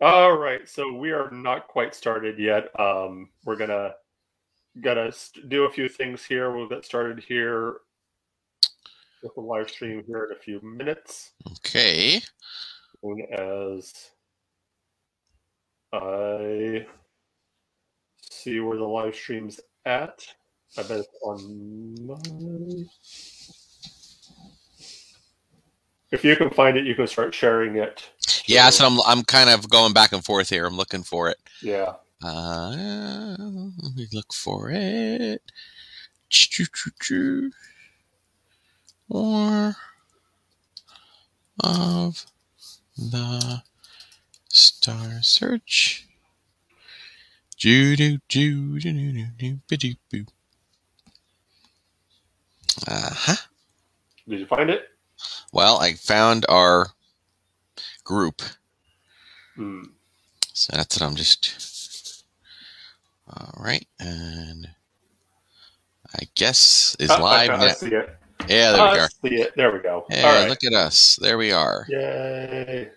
All right, so we are not quite started yet. Um, we're gonna st- do a few things here. We'll get started here with the live stream here in a few minutes. Okay. Soon as I see where the live stream's at. I bet it's on my. If you can find it, you can start sharing it. Yeah, so I'm I'm kind of going back and forth here. I'm looking for it. Yeah. Uh, let me look for it. Choo-choo-choo. Or of the star search. Doo doo doo doo doo doo doo ba-doo boo. Uh huh. Did you find it? Well, I found our group, Hmm. so that's what I'm just. All right, and I guess is Ah, live now. I see it. Yeah, there we I are. see it. There we go. Yeah, All right. look at us. There we are. Yay.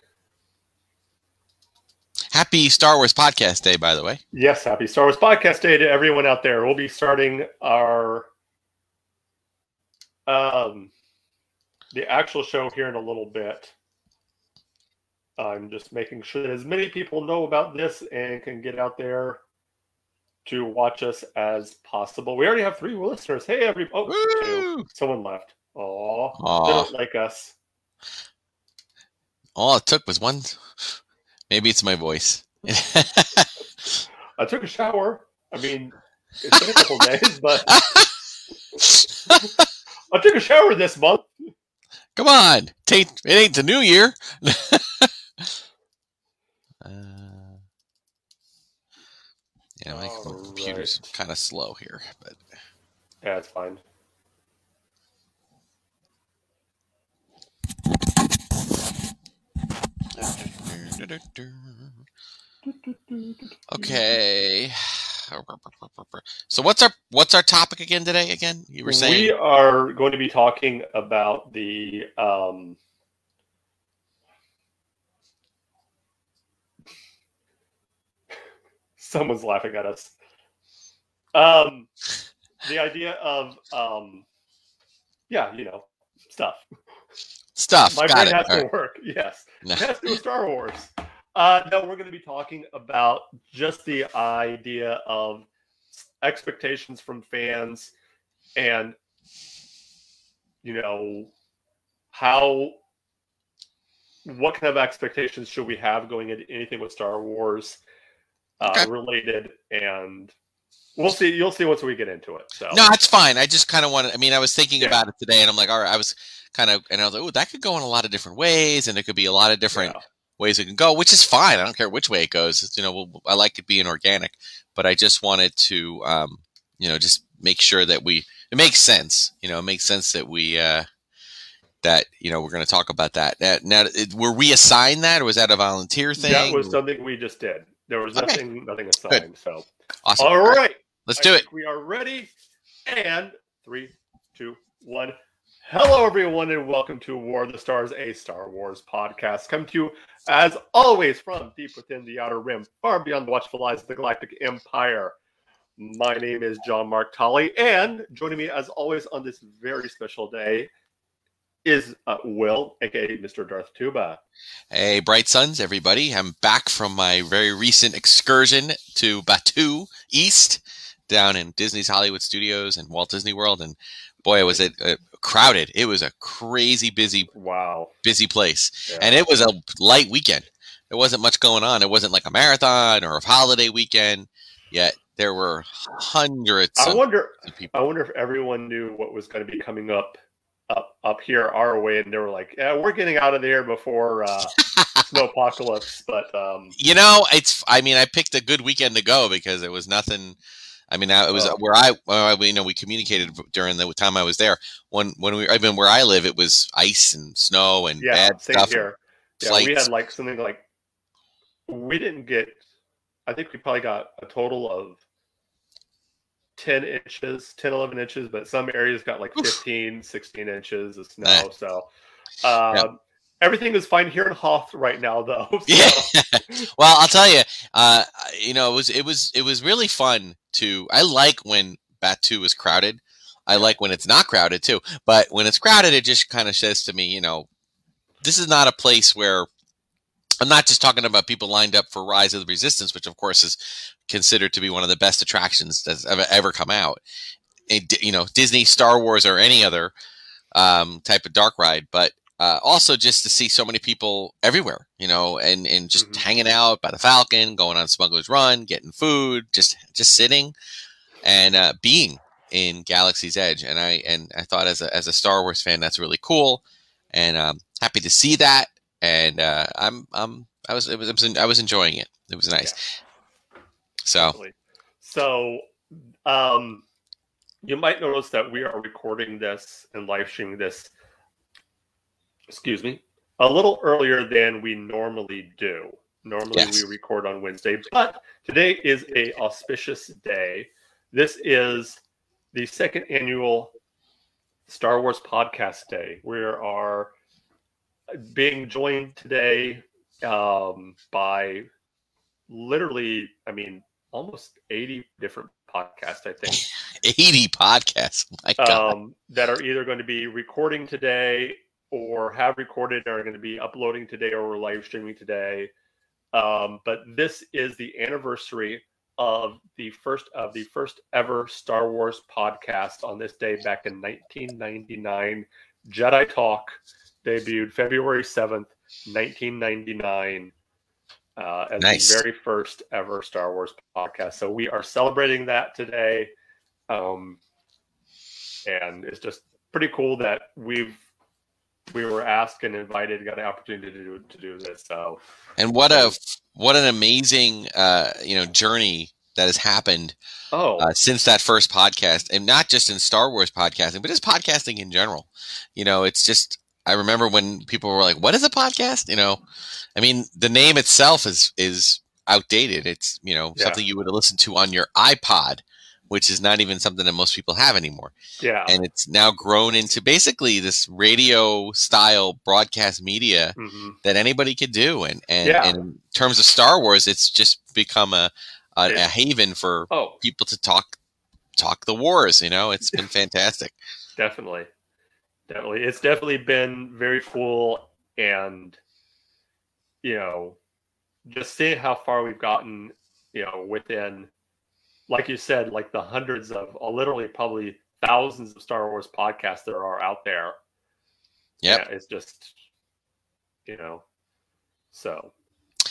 Happy Star Wars Podcast Day, by the way. Yes, happy Star Wars Podcast Day to everyone out there. We'll be starting our um the actual show here in a little bit. I'm just making sure that as many people know about this and can get out there to watch us as possible. We already have three listeners. Hey, every oh, two. Someone left. Oh, they Aw. don't like us. All it took was one. Maybe it's my voice. I took a shower. I mean, it's been a couple days, but I took a shower this month. Come on, it ain't the new year. uh, yeah, my All computer's right. kind of slow here, but Yeah, it's fine. okay. So what's our what's our topic again today? Again, you were saying we are going to be talking about the um, someone's laughing at us. Um, the idea of um, yeah, you know, stuff. stuff. My Got brain it. has All to right. work. Yes, No. it has to do with Star Wars. Uh, no, we're going to be talking about just the idea of expectations from fans and you know how what kind of expectations should we have going into anything with Star Wars uh, Okay. related and we'll see you'll see once we get into it so No, that's fine. I just kind of wanted. I mean, I was thinking Yeah. about it today, and I'm like, all right. I was kind of, and I was like, oh, that could go in a lot of different ways, and it could be a lot of different yeah. ways it can go, which is fine. I don't care which way it goes. It's, you know, we'll- I like it being organic, but I just wanted to, um, you know, just make sure that we it makes sense. You know, it makes sense that we uh, that you know we're going to talk about that. Now, now, it- were we assigned that, or was that a volunteer thing? that was something we just did there was Okay. nothing nothing assigned so awesome. all right let's I do it. We are ready. And three, two, one. Hello, everyone, and welcome to War of the Stars, a Star Wars podcast. Come to you, as always, from deep within the Outer Rim, far beyond the watchful eyes of the Galactic Empire. My name is John Mark Tolley, and joining me, as always, on this very special day is uh, Will, aka Mr. Darth Tuba. Hey, Bright Suns, everybody. I'm back from my very recent excursion to Batuu East down in Disney's Hollywood Studios and Walt Disney World. And boy, was it uh, crowded. It was a crazy busy, Wow. busy place. Yeah. And it was a light weekend. There wasn't much going on. It wasn't like a marathon or a holiday weekend, yet there were hundreds I of wonder. people. I wonder if everyone knew what was going to be coming up up up here our way, and they were like, "Yeah, we're getting out of there before uh, snow apocalypse." But um, You know, it's. I mean, I picked a good weekend to go because it was nothing. I mean, I- it was Oh. where I, where I, you know, we communicated during the time I was there. When when we, I mean, where I live, it was ice and snow and yeah, bad same stuff. here. Yeah, we had like something like we didn't get. I think we probably got a total of 10 inches, 10, 11 inches, but some areas got like Oof. 15, 16 inches of snow. Eh. So, um, everything is fine here in Hoth right now, though. so- Yeah. well, I'll tell you, uh, you know, it was it was it was really fun to. I like when Batuu is crowded. I like when it's not crowded too. But when it's crowded, it just kind of says to me, you know, this is not a place where I'm not just talking about people lined up for Rise of the Resistance, which of course is considered to be one of the best attractions that's ever, ever come out. And, you know, Disney, Star Wars, or any other um, type of dark ride, but uh, also just to see so many people everywhere, you know, and and just Mhm. hanging out by the Falcon, going on Smuggler's Run, getting food, just just sitting and uh, being in Galaxy's Edge. And I and I thought as a as a Star Wars fan, that's really cool, and um, happy to see that. And uh, I'm I'm I was it was, was I was enjoying it. It was nice. So So, um, you might notice that we are recording this and live streaming this, excuse me, a little earlier than we normally do. Normally Yes. we record on Wednesday, but today is a auspicious day. This is the second annual Star Wars podcast day. We are being joined today um, by literally, I mean, almost 80 different podcasts, I think, 80 podcasts. My God. um, that are either going to be recording today or have recorded and are going to be uploading today or live streaming today. Um, but this is the anniversary of the first of the first ever Star Wars podcast on this day back in 1999. Jedi Talk debuted February 7th, 1999 uh, as Nice. the very first ever Star Wars podcast. So we are celebrating that today. Um, and it's just pretty cool that we've we were asked and invited, got an opportunity to do to do this. So And what a what an amazing uh, you know journey that has happened oh uh, since that first podcast, and not just in Star Wars podcasting, but just podcasting in general. You know, it's just I remember when people were like, "What is a podcast?" You know, I mean, the name itself is is outdated. It's you know Yeah. something you would listen to on your iPod, which is not even something that most people have anymore. yeah, And it's now grown into basically this radio style broadcast media Mhm. that anybody could do. And and, Yeah. and in terms of Star Wars, it's just become a a, a haven for oh people to talk talk the wars. You know, it's been fantastic. definitely, definitely, it's definitely been very cool, and you know, just seeing how far we've gotten, you know, within, like you said, like the hundreds of, uh, literally probably thousands of Star Wars podcasts that are out there. Yep. Yeah, it's just, you know, so.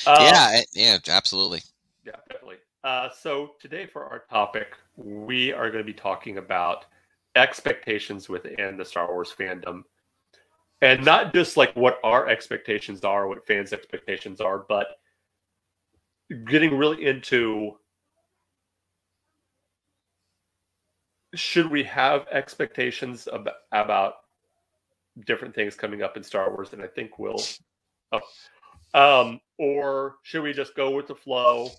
Uh, yeah, yeah, absolutely. Yeah, definitely. Uh, so today for our topic, we are going to be talking about expectations within the Star Wars fandom, and not just like what our expectations are, what fans' expectations are, but getting really into should we have expectations about, about different things coming up in Star Wars, and I think we'll. Oh, um, or should we just go with the flow?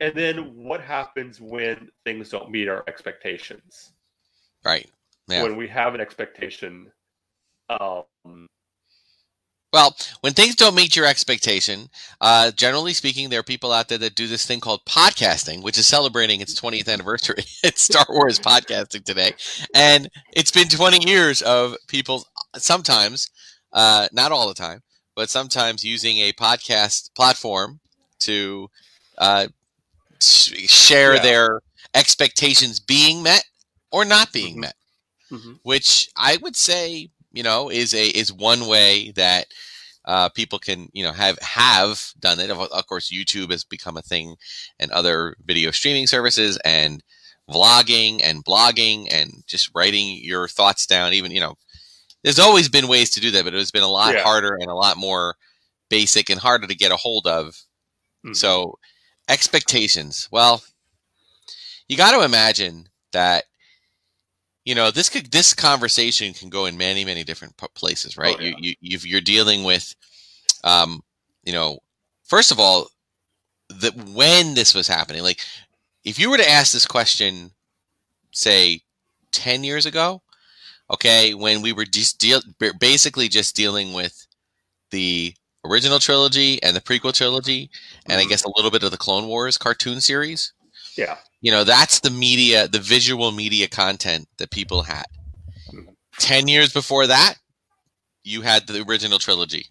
And then what happens when things don't meet our expectations? Right. Yeah. When we have an expectation, um, Well, when things don't meet your expectation, uh, generally speaking, there are people out there that do this thing called podcasting, which is celebrating its 20th anniversary. it's Star Wars podcasting today. And it's been 20 years of people sometimes, uh, not all the time, but sometimes using a podcast platform to uh, sh- share Yeah. their expectations being met or not being Mhm. met mhm. which I would say, you know, is a is one way that uh, people can, you know, have have done it. Of, of course, YouTube has become a thing, and other video streaming services, and vlogging and blogging, and just writing your thoughts down. Even you know, there's always been ways to do that, but it has been a lot Yeah. harder and a lot more basic and harder to get a hold of. Mhm. So, expectations. Well, you got to imagine that you know this could this conversation can go in many many different places right Oh, yeah. you, you you've, you're dealing with um you know first of all that when this was happening like if you were to ask this question say 10 years ago okay when we were just deal basically just dealing with the original trilogy and the prequel trilogy, and I Mhm. guess a little bit of the Clone Wars cartoon series. Yeah. You know, that's the media, the visual media content that people had. Mhm. 10 years before that, you had the original trilogy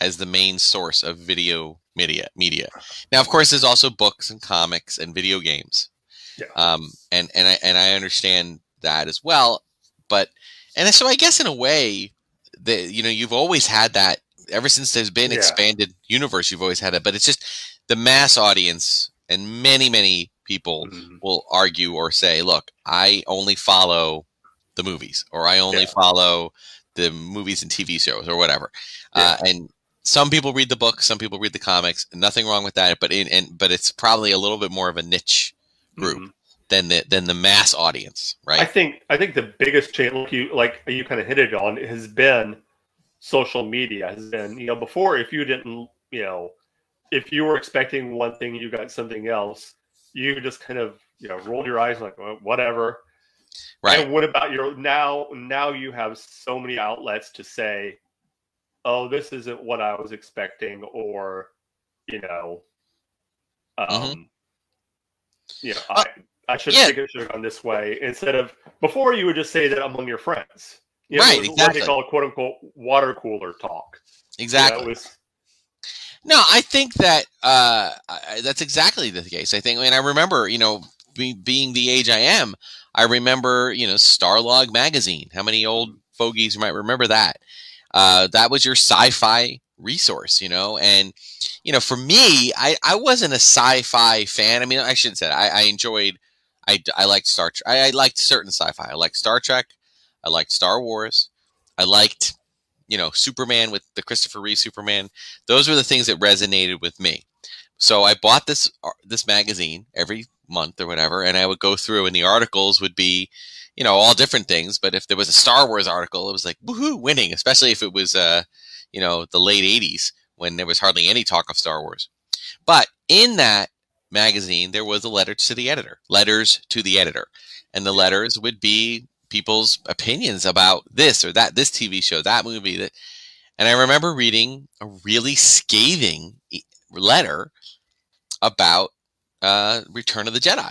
as the main source of video media media. Now, of course, there's also books and comics and video games. Yeah. Um, and and I and I understand that as well, but and so I guess in a way, that you know, you've always had that ever since there's been Yeah. expanded universe. You've always had it, but it's just the mass audience and many many people Mhm. will argue or say, "Look, I only follow the movies, or I only Yeah. follow the movies and TV shows, or whatever." Uh, and some people read the books, some people read the comics. Nothing wrong with that, but in and but it's probably a little bit more of a niche group Mhm. than the than the mass audience, right? I think I think the biggest change, like you like you kind of hit it on, has been social media. Has been you know before if you didn't you know if you were expecting one thing, you got something else. You just kind of you know rolled your eyes like well, whatever. right. And what about your now? Now you have so many outlets to say, "Oh, this isn't what I was expecting," or you know, um, Mhm. you know, Uh, I I should yeah. think it should have gone this way instead of before. You would just say that among your friends, you know, Right, exactly. What they call quote unquote water cooler talk. You know, Exactly. was- No, I think that uh, that's exactly the case. I think, and I remember, you know, be, being the age I am, I remember, you know, Starlog magazine. How many old fogies might remember that? Uh, that was your sci-fi resource, you know. And you know, for me, I, I wasn't a sci-fi fan. I mean, I shouldn't say that. I, I enjoyed, I, I liked Star Trek. I, I liked certain sci-fi. I liked Star Trek. I liked Star Wars. I liked, you know, Superman with the Christopher Reeve Superman those were the things that resonated with me. So I bought this uh, this magazine every month or whatever, and I would go through, and the articles would be, you know, all different things. But if there was a Star Wars article, it was like woohoo, winning, especially if it was, uh, you know, the late '80s when there was hardly any talk of Star Wars. But in that magazine, there was a letter to the editor, letters to the editor, and the letters would be people's opinions about this or that, this TV show, that movie, that and I remember reading a really scathing letter about uh, Return of the Jedi,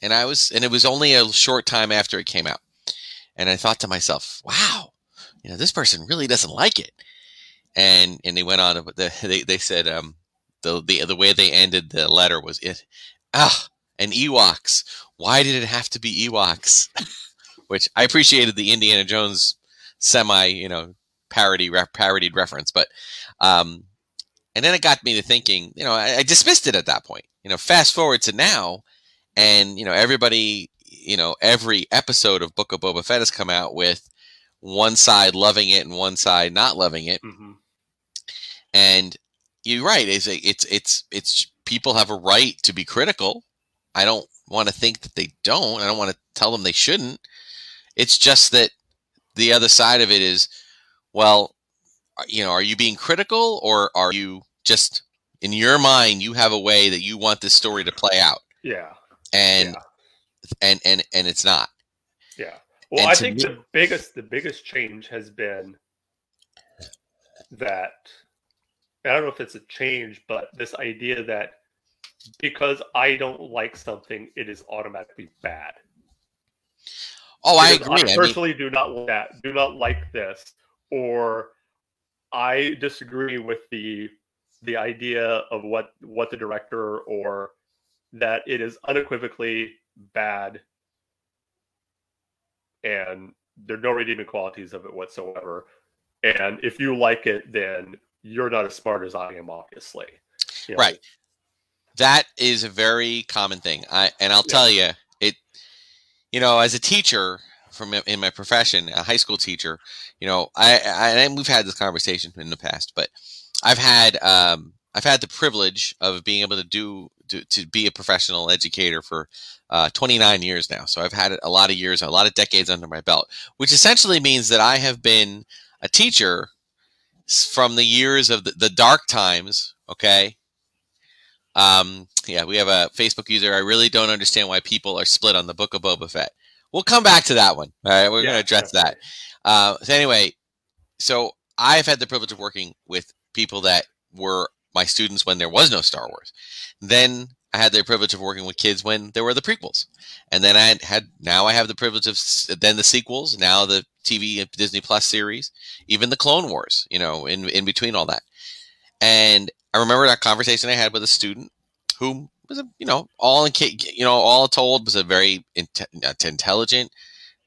and I was, and it was only a short time after it came out, and I thought to myself, "Wow, you know, this person really doesn't like it." And and they went on, they they said um, the the the way they ended the letter was it, ah, and Ewoks. Why did it have to be Ewoks? Which I appreciated the Indiana Jones semi, you know, parody re- parodied reference but um and then it got me to thinking you know I, I dismissed it at that point. You know fast forward to now and you know everybody you know every episode of book of boba fett has come out with one side loving it and one side not loving it. Mhm. and you're right it's it's it's it's people have a right to be critical. I don't want to think that they don't. I don't want to tell them they shouldn't it's just that the other side of it is well you know are you being critical or are you just in your mind you have a way that you want this story to play out yeah, and Yeah. and and and it's not yeah. Well, And I think me- the biggest the biggest change has been that I don't know if it's a change, but this idea that because I don't like something, it is automatically bad. Oh i agree I I mean, personally do not like that. Do not like this, or I disagree with the the idea of what what the director or that it is unequivocally bad, and there are no redeeming qualities of it whatsoever. And if you like it, then you're not as smart as I am, obviously. You know, Right. that is a very common thing i and i'll Yeah. tell you you know as a teacher from in my profession a high school teacher you know i, I and we've had this conversation in the past but i've had um i've had the privilege of being able to do to, to be a professional educator for uh, 29 years now. So i've had a lot of years a lot of decades under my belt which essentially means that i have been a teacher from the years of the, the dark times okay um, yeah, we have a Facebook user. I really don't understand why people are split on the Book of Boba Fett. We'll come back to that one. All right, we're going to address that. Uh, so anyway, so I've had the privilege of working with people that were my students when there was no Star Wars. Then I had the privilege of working with kids when there were the prequels, and then I had, had now I have the privilege of then the sequels, now the TV Disney Plus series, even the Clone Wars. You know, in in between all that, and I remember that conversation I had with a student who was a you know all in you know all told was a very intelligent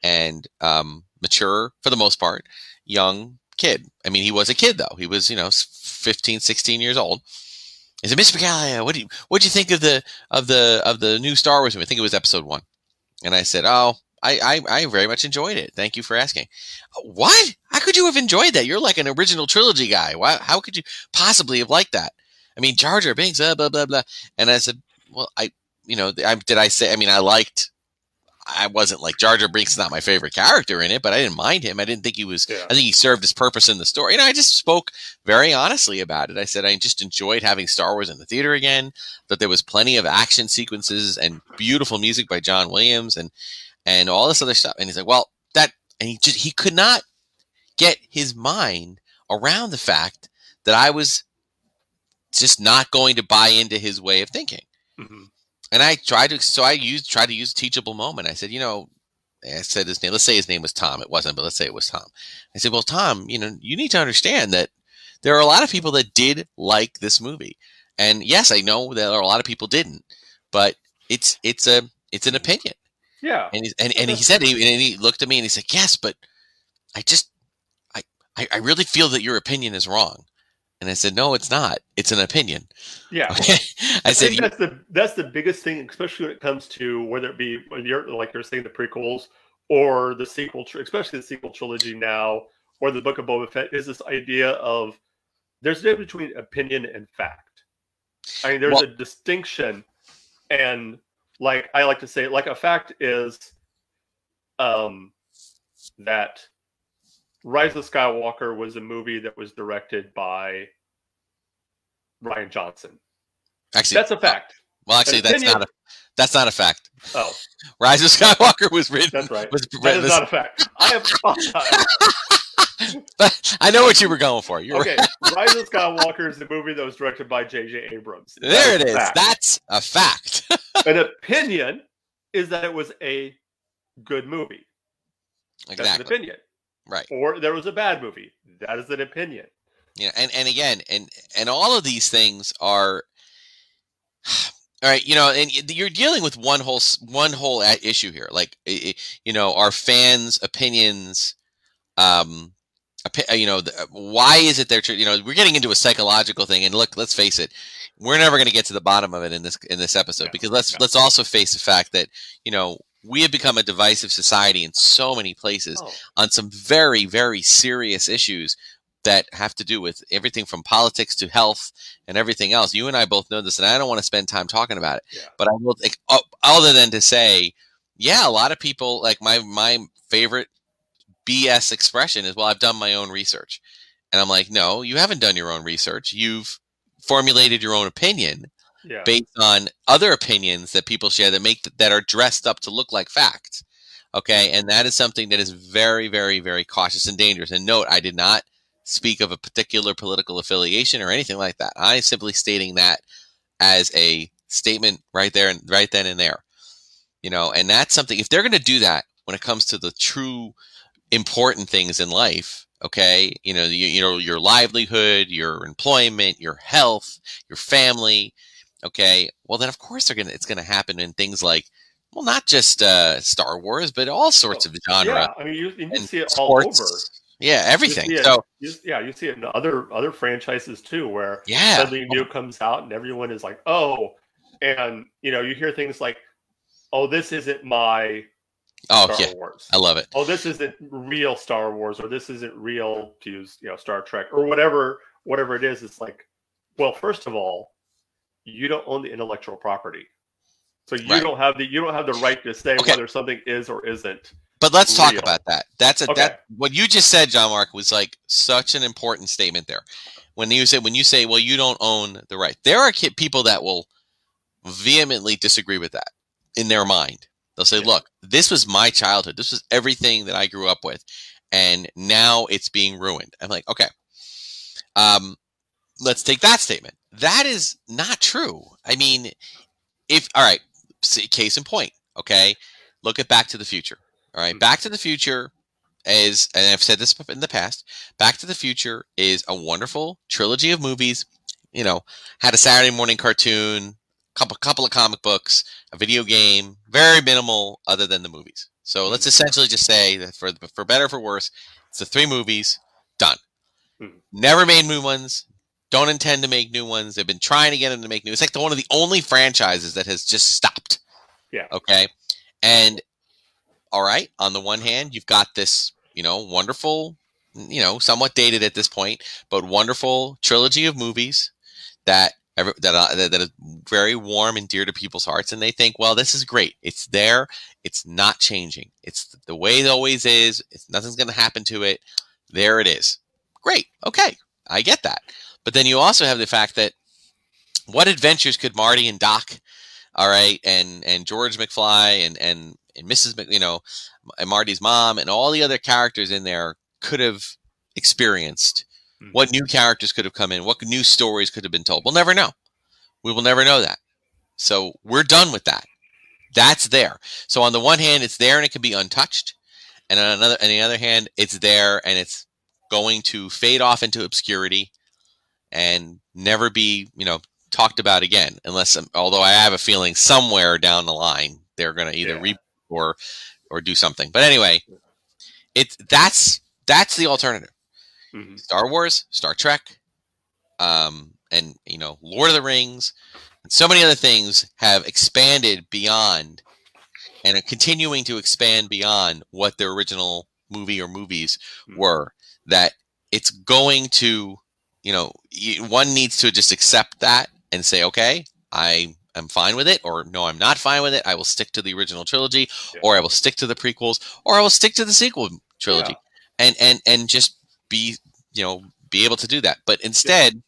and um, mature for the most part young kid. I mean, he was a kid though. He was you know 15, 16 years old. He said, "Mr. Paglia, what do you what do you think of the of the of the new Star Wars movie? I think it was Episode One." And I said, "Oh, I, I, I very much enjoyed it. Thank you for asking." What? How could you have enjoyed that? You're like an original trilogy guy. Why, how could you possibly have liked that? I mean, Jar Jar Binks, uh, blah blah blah. And I said, "Well, I, you know, I, did I say? I mean, I liked I wasn't like Jar Jar Binks is not my favorite character in it, but I didn't mind him. I didn't think he was. Yeah. I think he served his purpose in the story. And I just spoke very honestly about it. I said I just enjoyed having Star Wars in the theater again. That there was plenty of action sequences and beautiful music by John Williams and and all this other stuff. And he's like, well, that and he just he could not get his mind around the fact that I was just not going to buy into his way of thinking. Mm-hmm. And I tried to, so I used, tried to use teachable moment. I said, you know, I said his name, let's say his name was Tom. It wasn't, but let's say it was Tom. I said, well, Tom, you know, you need to understand that there are a lot of people that did like this movie. And yes, I know there are a lot of people didn't, but it's, it's a, it's an opinion. Yeah. And, he, and, and he said, and he looked at me and he said, yes, but I just, I, I really feel that your opinion is wrong. And I said, no, it's not. It's an opinion. Yeah. Okay? I, I said that's the that's the biggest thing, especially when it comes to whether it be when you're like you're saying the prequels or the sequel, especially the sequel trilogy now, or the Book of Boba Fett, is this idea of there's a difference between opinion and fact. I mean, there's well, a distinction, and like I like to say, like a fact is, um, that Rise of Skywalker was a movie that was directed by Rian Johnson. Actually, that's a fact. Well, actually, that's opinion, not a that's not a fact. Oh, Rise of Skywalker was written. That's right. Was, that is not a fact. I have. I know what you were going for. You're okay. Rise of Skywalker is the movie that was directed by J.J. Abrams. There it is. Fact. That's a fact. An opinion is that it was a good movie. Exactly. That's an opinion. Right. Or there was a bad movie. That is an opinion. Yeah, and and again, and and all of these things are all right you know and you're dealing with one whole one whole uh, issue here like you know our fans opinions um you know why is it they're you know we're getting into a psychological thing and look let's face it we're never going to get to the bottom of it in this in this episode because let's let's also face the fact that you know we have become a divisive society in so many places oh. on some very, very serious issues that have to do with everything from politics to health and everything else. You and I both know this, and I don't want to spend time talking about it. Yeah. But I will, other than to say, yeah, a lot of people like my my favorite BS expression is, "Well, I've done my own research," and I'm like, no, you haven't done your own research. You've formulated your own opinion yeah. based on other opinions that people share that make that are dressed up to look like facts. Okay, and that is something that is very, very, very cautious and dangerous. And note, I did not speak of a particular political affiliation or anything like that. I'm simply stating that as a statement right there and right then and there. You know, and that's something if they're going to do that when it comes to the true important things in life, okay, you know, you, you know your livelihood, your employment, your health, your family, okay, well then of course they're gonna it's gonna happen in things like well not just uh, Star Wars but all sorts of genre. Yeah, I mean you, you see it all over. Yeah, everything. It, so you, yeah, you see it in other other franchises too, where yeah, something new comes out and everyone is like, oh, and you know you hear things like, oh, this isn't my oh Star yeah, Wars. I love it. Oh, this isn't real Star Wars, or this isn't real to use you know Star Trek or whatever whatever it is. It's like, well, first of all, you don't own the intellectual property. So you right. don't have the you don't have the right to say okay. whether something is or isn't. But let's real. talk about that. That's a okay. that what you just said, John Mark, was like such an important statement there. When you say when you say, well, you don't own the right. There are people that will vehemently disagree with that in their mind. They'll say, yeah. look, this was my childhood. This was everything that I grew up with. And now it's being ruined. I'm like, okay. Um, let's take that statement. That is not true. I mean, if all right, case in point. Okay, look at Back to the Future. All right, Back to the Future is, and I've said this in the past. Back to the Future is a wonderful trilogy of movies. You know, had a Saturday morning cartoon, couple couple of comic books, a video game, very minimal other than the movies. So let's essentially just say that for for better for worse, it's the three movies done. Mm-hmm. Never made new ones. Don't intend to make new ones. They've been trying to get them to make new. It's like the, one of the only franchises that has just stopped. Yeah. Okay. And all right, on the one hand, you've got this, you know, wonderful, you know, somewhat dated at this point, but wonderful trilogy of movies that every, that, uh, that that is very warm and dear to people's hearts, and they think, well, this is great. It's there. It's not changing. It's the way it always is. It's nothing's going to happen to it. There it is. Great. Okay, I get that. But then you also have the fact that what adventures could Marty and Doc, all right, and and George McFly and and and Mrs. Mc, you know, and Marty's mom and all the other characters in there could have experienced Mm-hmm. What new characters could have come in? What new stories could have been told? We'll never know. We will never know that. So we're done with that. That's there. So on the one hand, it's there and it can be untouched, and on another, on the other hand, it's there and it's going to fade off into obscurity and never be, you know, talked about again. Unless, um, although I have a feeling somewhere down the line they're going to either yeah. re or or do something. But anyway, it's that's that's the alternative. Mm-hmm. Star Wars, Star Trek, um, and you know, Lord of the Rings, and so many other things have expanded beyond and are continuing to expand beyond what their original movie or movies mm-hmm. were. That it's going to, you know, one needs to just accept that and say, okay, I am fine with it, or no, I'm not fine with it. I will stick to the original trilogy, yeah. or I will stick to the prequels, or I will stick to the sequel trilogy, yeah. and and and just be you know be able to do that. But instead,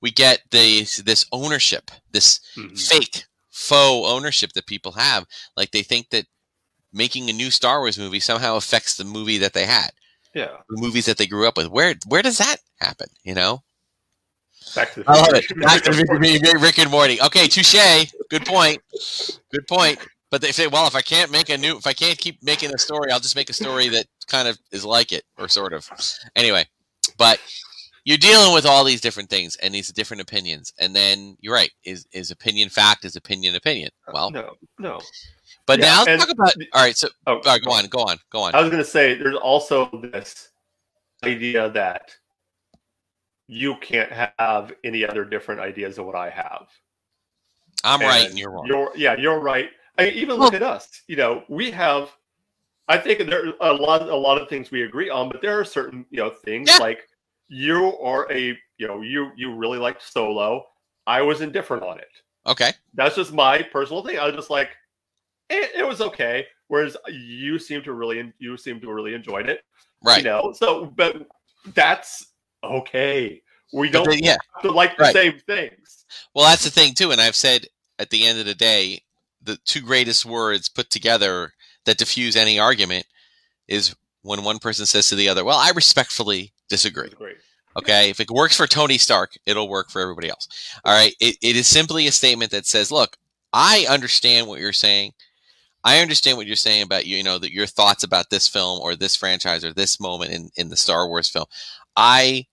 we get this this ownership, this mm-hmm. fake faux ownership that people have. Like they think that making a new Star Wars movie somehow affects the movie that they had. Yeah, the movies that they grew up with. Where where does that happen? You know. Back to the I love it. Back to Rick and Morty. Okay, touche. Good point. Good point. But they say, well, if I can't make a new, if I can't keep making a story, I'll just make a story that kind of is like it, or sort of. Anyway, but you're dealing with all these different things and these different opinions, and then you're right. Is is opinion fact? Is opinion opinion? Uh, well, no, no. But yeah, now let's talk about. All right, so oh, all right, go on, go on, go on. I was going to say, there's also this idea that you can't have any other different ideas than what I have. I'm and right and you're wrong. You're yeah, you're right. I mean, even look well, at us. You know, we have. I think there are a lot, a lot of things we agree on, but there are certain, you know, things yeah. like you are a, you know, you you really liked Solo. I was indifferent on it. Okay, that's just my personal thing. I was just like, it, it was okay. Whereas you seem to really, you seem to really enjoyed it, right? You know, so but that's okay. We don't then, yeah. have to like the right. same things. Well, that's the thing too, and I've said at the end of the day, the two greatest words put together that diffuse any argument is when one person says to the other, "Well, I respectfully disagree." Okay, if it works for Tony Stark, it'll work for everybody else. All right, it, it is simply a statement that says, "Look, I understand what you're saying. I understand what you're saying about you, you know, that your thoughts about this film or this franchise or this moment in in the Star Wars film. I,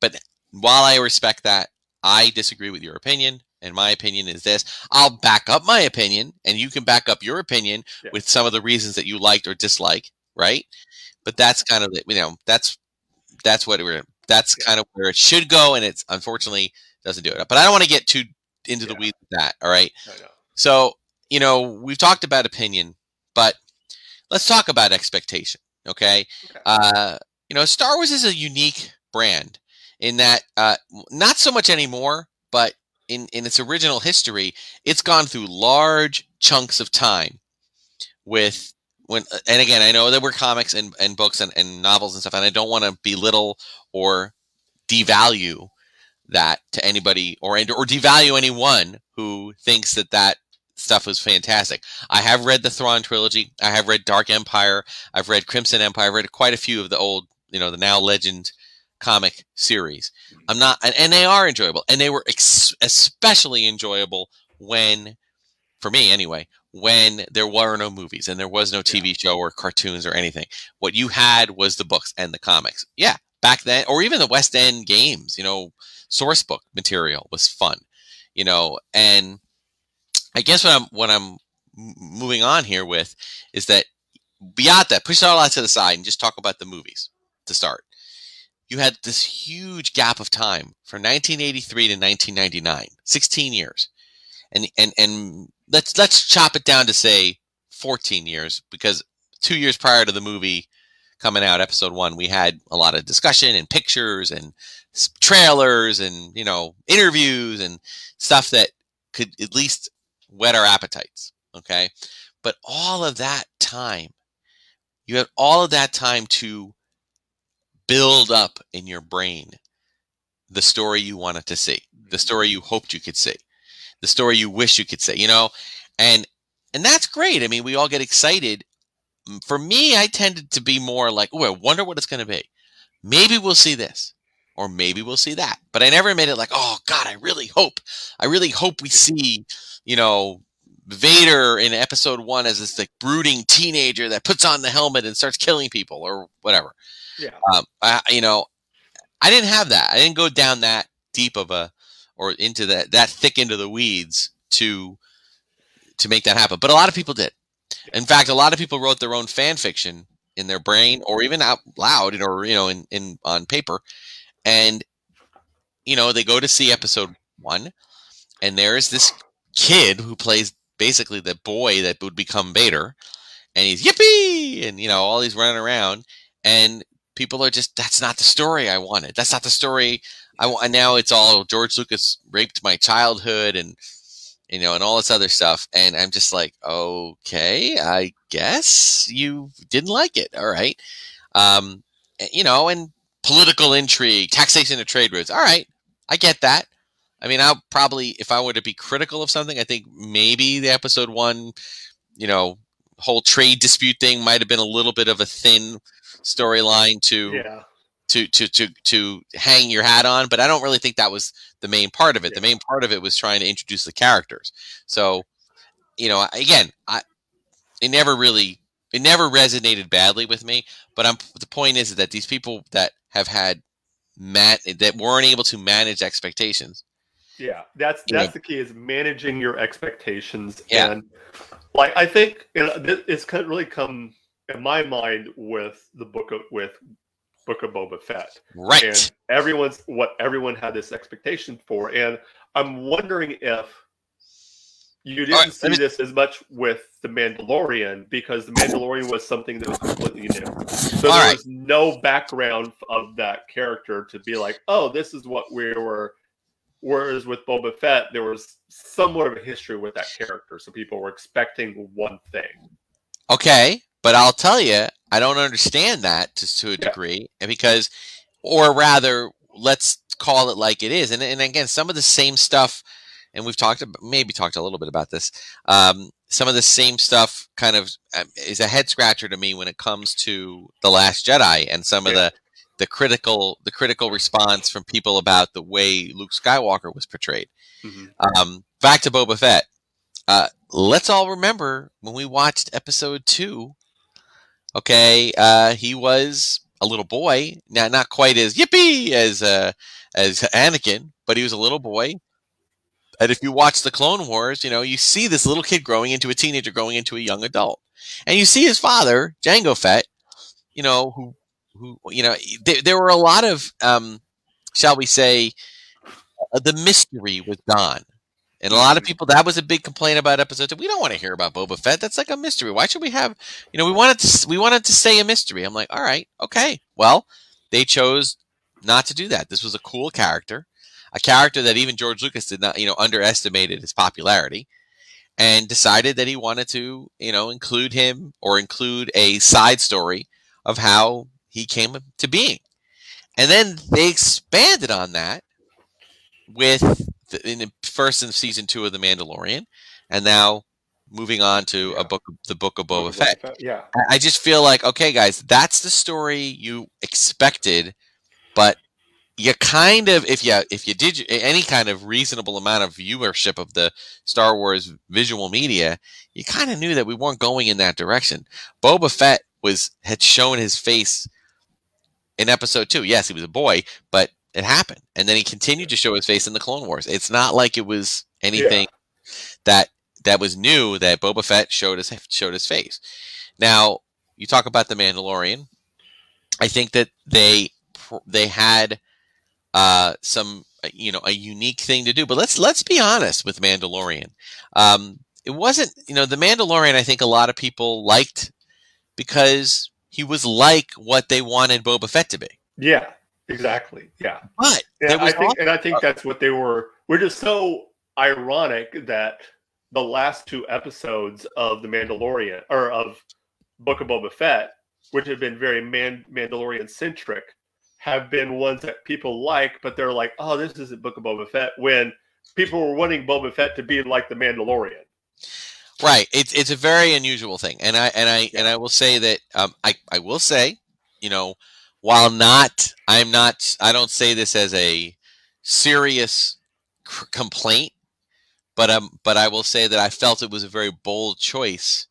but while I respect that, I disagree with your opinion and my opinion is this. I'll back up my opinion, and you can back up your opinion yeah. with some of the reasons that you liked or dislike, right? But that's kind of you know that's that's what we're that's yeah. kind of where it should go, and it's unfortunately doesn't do it. But I don't want to get too into the weeds with that. All right. So you know we've talked about opinion, but let's talk about expectation. Okay. okay. Uh, you know, Star Wars is a unique brand in that uh, not so much anymore, but in, in its original history, it's gone through large chunks of time with when and again I know there were comics and, and books and, and novels and stuff, and I don't want to belittle or devalue that to anybody or or devalue anyone who thinks that that stuff was fantastic. I have read the Thrawn trilogy. I have read Dark Empire. I've read Crimson Empire. I've read quite a few of the old, you know, the now legend comic series. Mm-hmm. I'm not, and, and they are enjoyable, and they were ex- especially enjoyable when, for me anyway, when there were no movies and there was no TV show or cartoons or anything. What you had was the books and the comics. Yeah, back then, or even the West End games. You know, source book material was fun. You know, and I guess what I'm what I'm moving on here with is that beyond that, push it all that to the side and just talk about the movies to start. You had this huge gap of time from 1983 to 1999, 16 years, and and and let's let's chop it down to say 14 years because two years prior to the movie coming out, episode one, we had a lot of discussion and pictures and trailers and you know interviews and stuff that could at least whet our appetites. Okay, but all of that time you had all of that time to build up in your brain the story you wanted to see, the mm-hmm. story you hoped you could see, the story you wish you could see, you know? And and that's great. I mean, we all get excited. For me, I tended to be more like, "Oh, I wonder what it's going to be. Maybe we'll see this." Or maybe we'll see that. But I never made it like, oh God, I really hope, I really hope we mm-hmm. see, you know, Vader in episode one as this like brooding teenager that puts on the helmet and starts killing people or whatever. Yeah. Um, I, you know, I didn't have that. I didn't go down that deep of a or into that that thick into the weeds to to make that happen. But a lot of people did. In fact, a lot of people wrote their own fan fiction in their brain or even out loud or you know in, in on paper and you know they go to see episode one and there's this kid who plays basically the boy that would become Vader, and he's yippee, and you know all he's running around, and people are just that's not the story I wanted. That's not the story I want. Now it's all George Lucas raped my childhood, and you know, and all this other stuff, and I'm just like, okay, I guess you didn't like it. All right, um, you know, and political intrigue, taxation of trade routes. All right, I get that. I mean, I'll probably, if I were to be critical of something, I think maybe the episode one, you know, whole trade dispute thing might have been a little bit of a thin storyline to, Yeah. to, to, to, to hang your hat on. But I don't really think that was the main part of it. The main part of it was trying to introduce the characters. So, you know, again, I, it never really, it never resonated badly with me. But I'm, the point is that these people that have had, Matt, that weren't able to manage expectations Yeah, that's that's the key is managing your expectations. Yeah. And like I think you know, it's kind of really come in my mind with the book of with Book of Boba Fett. Right. And everyone's what everyone had this expectation for. And I'm wondering if you didn't right, see me- this as much with the Mandalorian because the Mandalorian was something that was completely new. So All there right. was no background of that character to be like, oh, this is what we were. Whereas with Boba Fett, there was somewhat of a history with that character, so people were expecting one thing. Okay, but I'll tell you, I don't understand that to, to a Yeah. degree, and because, or rather, let's call it like it is. And, and again, some of the same stuff, and we've talked, maybe talked a little bit about this. Um, some of the same stuff kind of um, is a head scratcher to me when it comes to the Last Jedi and some of the the critical the critical response from people about the way Luke Skywalker was portrayed. Um, back to Boba Fett. Uh, let's all remember when we watched episode two. Okay, uh, he was a little boy. Now, not quite as yippee as uh, as Anakin, but he was a little boy. And if you watch the Clone Wars, you know you see this little kid growing into a teenager, growing into a young adult, and you see his father, Jango Fett. You know who who you know there, there were a lot of um, shall we say uh, the mystery was gone. And a lot of mm-hmm. people, that was a big complaint about episode two. We don't want to hear about Boba Fett. That's like a mystery. Why should we have, you know, we wanted to, we wanted to say a mystery. I'm like, all right, okay. Well, they chose not to do that. This was a cool character, a character that even George Lucas did not, you know, underestimated his popularity and decided that he wanted to, you know, include him or include a side story of how he came to being. And then they expanded on that with in the first in season two of The Mandalorian, and now moving on to Yeah. a book, the book of Boba Fett. Yeah. I- just feel like, okay, guys, that's the story you expected, but you kind of if you if you did any kind of reasonable amount of viewership of the Star Wars visual media, you kind of knew that we weren't going in that direction. Boba Fett was had shown his face in episode 2. Yes, he was a boy, but it happened. And then he continued to show his face in the Clone Wars. It's not like it was anything yeah. that that was new that Boba Fett showed his showed his face. Now, you talk about the Mandalorian. I think that they they had uh, some you know a unique thing to do. But let's let's be honest with Mandalorian. Um, it wasn't you know the Mandalorian. I think a lot of people liked because he was like what they wanted Boba Fett to be. Yeah, exactly. Yeah, but and I think and I think that's what they were. We're just so ironic that the last two episodes of the Mandalorian or of Book of Boba Fett, which have been very Man- Mandalorian centric, have been ones that people like, but they're like, oh, this isn't Book of Boba Fett when people were wanting Boba Fett to be like the Mandalorian. Right. It's it's a very unusual thing, and I and I yeah. and I will say that um, I I will say, you know, while not I'm not I don't say this as a serious c- complaint, but um but I will say that I felt it was a very bold choice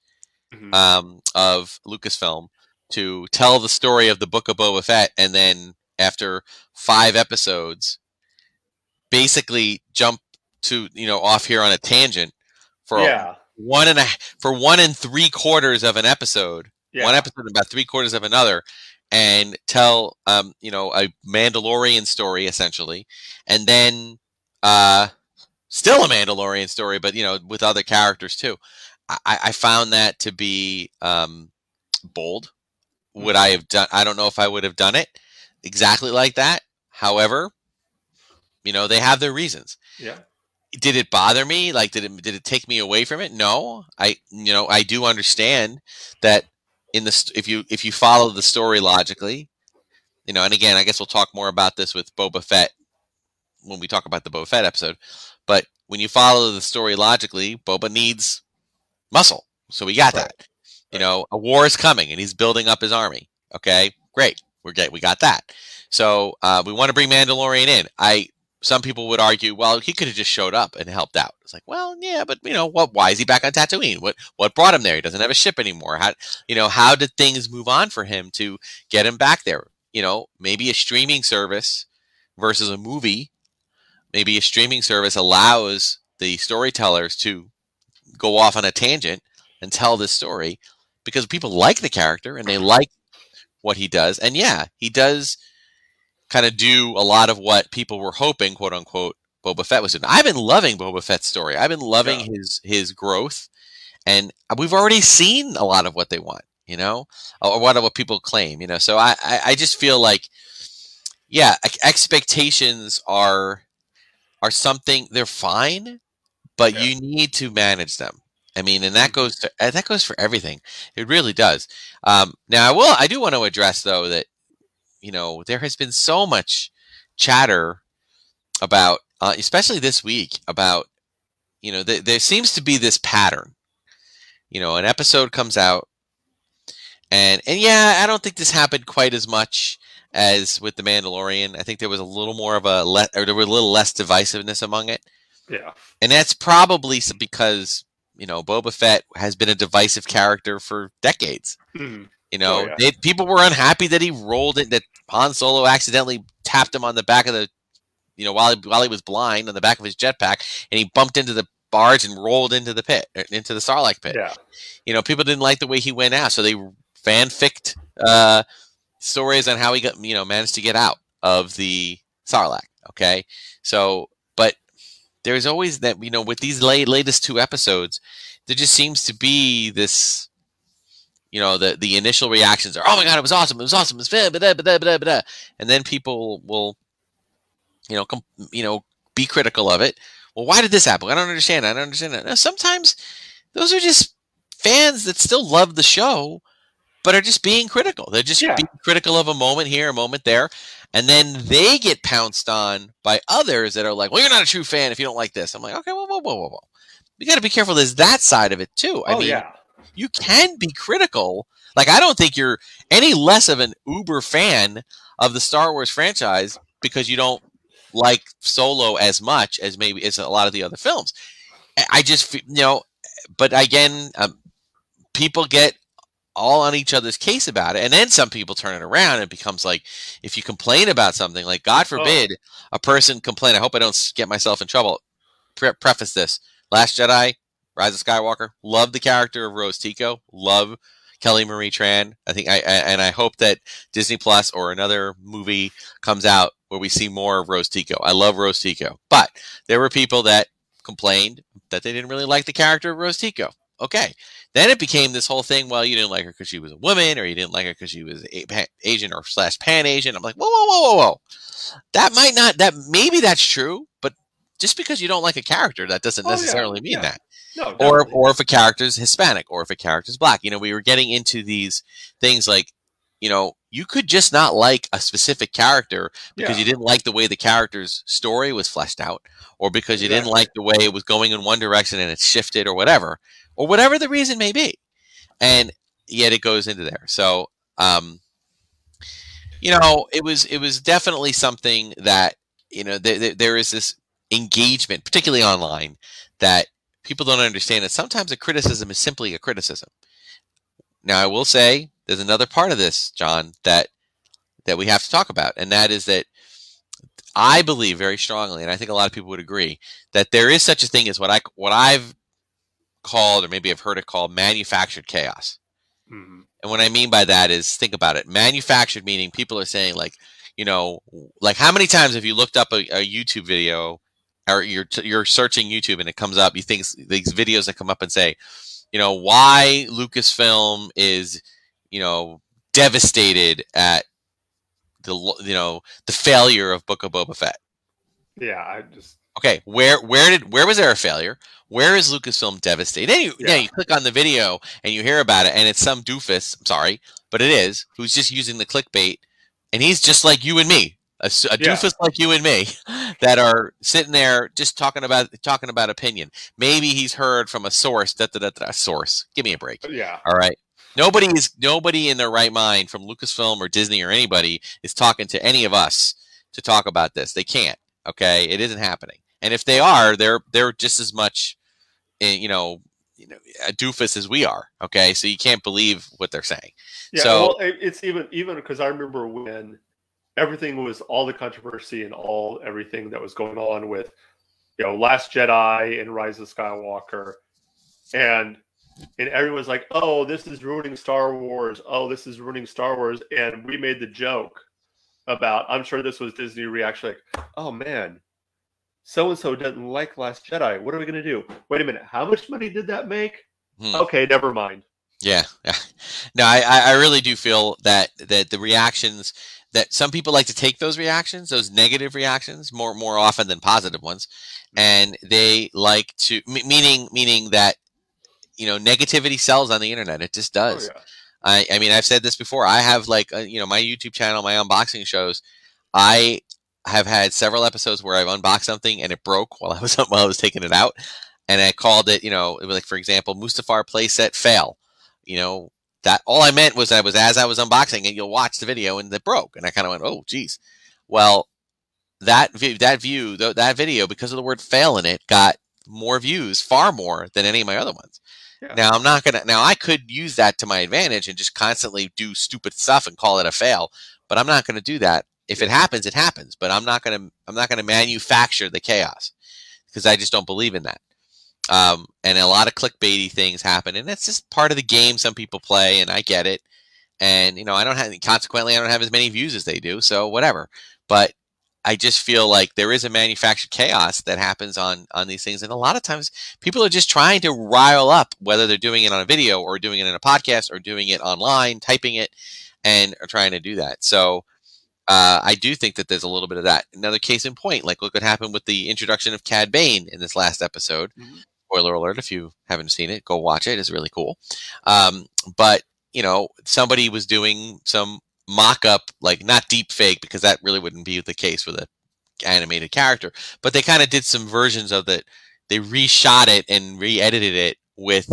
mm-hmm. um, of Lucasfilm to tell the story of the Book of Boba Fett and then after five episodes, basically jump to you know off here on a tangent for yeah. one and a for one and three quarters of an episode, yeah. one episode about three quarters of another, and tell um, you know a Mandalorian story essentially, and then uh, still a Mandalorian story, but you know with other characters too. I, I found that to be um, bold. Would I mm-hmm. have done? I don't know if I would have done it exactly like that. However, you know, they have their reasons. Yeah. Did it bother me? Like, did it did it take me away from it? No. I you know I do understand that in the if you if you follow the story logically, you know, and again, I guess we'll talk more about this with Boba Fett when we talk about the Boba Fett episode. But when you follow the story logically, Boba needs muscle, so we got right. that. You know, a war is coming, and he's building up his army. Okay, great. We're get we got that. So uh, we want to bring Mandalorian in. I some people would argue, well, he could have just showed up and helped out. It's like, well, yeah, but you know, what? Why is he back on Tatooine? What what brought him there? He doesn't have a ship anymore. How you know how did things move on for him to get him back there? You know, maybe a streaming service versus a movie. Maybe a streaming service allows the storytellers to go off on a tangent and tell this story because people like the character and they like what he does. And yeah, he does kind of do a lot of what people were hoping, quote unquote, Boba Fett was doing. I've been loving Boba Fett's story. I've been loving yeah. his his growth, and we've already seen a lot of what they want, you know, or what what people claim, you know. So I I, I just feel like, yeah, expectations are are something they're fine, but yeah. you need to manage them. I mean, and that mm-hmm. goes to uh, that goes for everything. It really does. Um, now, I will. I do want to address though that you know there has been so much chatter about, uh, especially this week, about you know th- there seems to be this pattern. You know, an episode comes out, and and yeah, I don't think this happened quite as much as with the Mandalorian. I think there was a little more of a le- or there was a little less divisiveness among it. Yeah, and that's probably because you know, Boba Fett has been a divisive character for decades. Mm-hmm. You know, oh, yeah. they, people were unhappy that he rolled it, that Han Solo accidentally tapped him on the back of the, you know, while he, while he was blind on the back of his jetpack, and he bumped into the barge and rolled into the pit, er, into the Sarlacc pit. Yeah. You know, people didn't like the way he went out, so they fanficked uh, stories on how he got, you know, managed to get out of the Sarlacc. Okay, so but there's always that you know with these late, latest two episodes, there just seems to be this. You know the the initial reactions are oh my god it was awesome it was awesome it was blah, blah, blah, blah, blah. and then people will, you know, com- you know, be critical of it. Well, why did this happen? I don't understand. I don't understand that. Now, sometimes those are just fans that still love the show, but are just being critical. They're just yeah. being critical of a moment here, a moment there, and then they get pounced on by others that are like, "Well, you're not a true fan if you don't like this." I'm like, "Okay, whoa, whoa, whoa, whoa, whoa. We got to be careful. There's that side of it too. I oh, mean, yeah. You can be critical. Like, I don't think you're any less of an uber fan of the Star Wars franchise because you don't like Solo as much as maybe as a lot of the other films. I just, you know, but again, um, people get all on each other's case about it. And then some people turn it around and it becomes like if you complain about something, like God oh. forbid oh. a person complain. I hope I don't get myself in trouble. Pre- preface this Last Jedi, Rise of Skywalker, love the character of Rose Tico, love Kelly Marie Tran. I think I, I and I hope that Disney Plus or another movie comes out where we see more of Rose Tico. I love Rose Tico. But there were people that complained that they didn't really like the character of Rose Tico. Okay. Then it became this whole thing. Well, you didn't like her because she was a woman, or you didn't like her because she was Asian or slash Pan Asian. I'm like, whoa, whoa, whoa, whoa, whoa. That might not. That maybe that's true, but just because you don't like a character, that doesn't oh, necessarily yeah, mean yeah. that. No, or or if a character is Hispanic, or if a character is black. You know, we were getting into these things like, you know, you could just not like a specific character because yeah. you didn't like the way the character's story was fleshed out, or because you exactly. didn't like the way it was going in one direction and it shifted, or whatever or whatever the reason may be. And yet it goes into there. So, um, you know, it was it was definitely something that you know th- there is this engagement, particularly online, that people don't understand. That sometimes a criticism is simply a criticism. Now, I will say there's another part of this, John, that that we have to talk about, and that is that I believe very strongly, and I think a lot of people would agree that there is such a thing as what I what I've called, or maybe I've heard it called, manufactured chaos. Mm-hmm. And what I mean by that is, think about it. Manufactured meaning people are saying like, you know, like how many times have you looked up a, a YouTube video, or you're you're searching YouTube and it comes up? You think these videos that come up and say, you know, why Lucasfilm is, you know, devastated at the you know the failure of Book of Boba Fett. Yeah, I just okay. Where where did where was there a failure? Where is Lucasfilm devastated? Then you, yeah. you click on the video and you hear about it, and it's some doofus. I'm sorry, but it is who's just using the clickbait, and he's just like you and me, a, a yeah. doofus like you and me, that are sitting there just talking about talking about opinion. Maybe he's heard from a source. Da, da, da, da, source. Give me a break. Yeah. All right. Nobody is nobody in their right mind from Lucasfilm or Disney or anybody is talking to any of us to talk about this. They can't. Okay, it isn't happening. And if they are, they're they're just as much Eh, you know, you know, a doofus as we are. Okay, so you can't believe what they're saying. Yeah, so well, it's even even because I remember when everything was all the controversy and all everything that was going on with you know Last Jedi and Rise of Skywalker, and and everyone's like, "Oh, this is ruining Star Wars. Oh, this is ruining Star Wars," and we made the joke about. I'm sure this was Disney reaction, like, "Oh man, so and so doesn't like Last Jedi. What are we going to do? Wait a minute. How much money did that make? Hmm. Okay, never mind. Yeah, yeah. No, I, I really do feel that that the reactions that some people like to take those reactions, those negative reactions, more more often than positive ones, hmm. and they like to meaning meaning that you know negativity sells on the internet. It just oh, does. Oh, yeah. I I mean I've said this before. I have like uh, you know my YouTube channel, my unboxing shows. I have had several episodes where I've unboxed something and it broke while I was while I was taking it out, and I called it, you know, it was like for example, Mustafar playset fail. You know, that all I meant was I was as I was unboxing it, you'll watch the video and it broke, and I kind of went, oh, geez. Well, that view, that view, that video, because of the word fail in it, got more views, far more than any of my other ones. Yeah. Now I'm not gonna. Now I could use that to my advantage and just constantly do stupid stuff and call it a fail, but I'm not going to do that if it happens, it happens. But I'm not gonna I'm not gonna manufacture the chaos because I just don't believe in that. Um, and a lot of clickbaity things happen, and that's just part of the game some people play, and I get it. And you know, I don't have consequently I don't have as many views as they do, so whatever. But I just feel like there is a manufactured chaos that happens on on these things, and a lot of times people are just trying to rile up, whether they're doing it on a video or doing it in a podcast or doing it online, typing it, and are trying to do that. So uh, I do think that there's a little bit of that. Another case in point, like look what happened with the introduction of Cad Bane in this last episode. Mm-hmm. Spoiler alert: if you haven't seen it, go watch it. It's really cool. Um, but you know, somebody was doing some mock-up, like not deep fake, because that really wouldn't be the case with a animated character. But they kind of did some versions of it. They reshot it and re-edited it with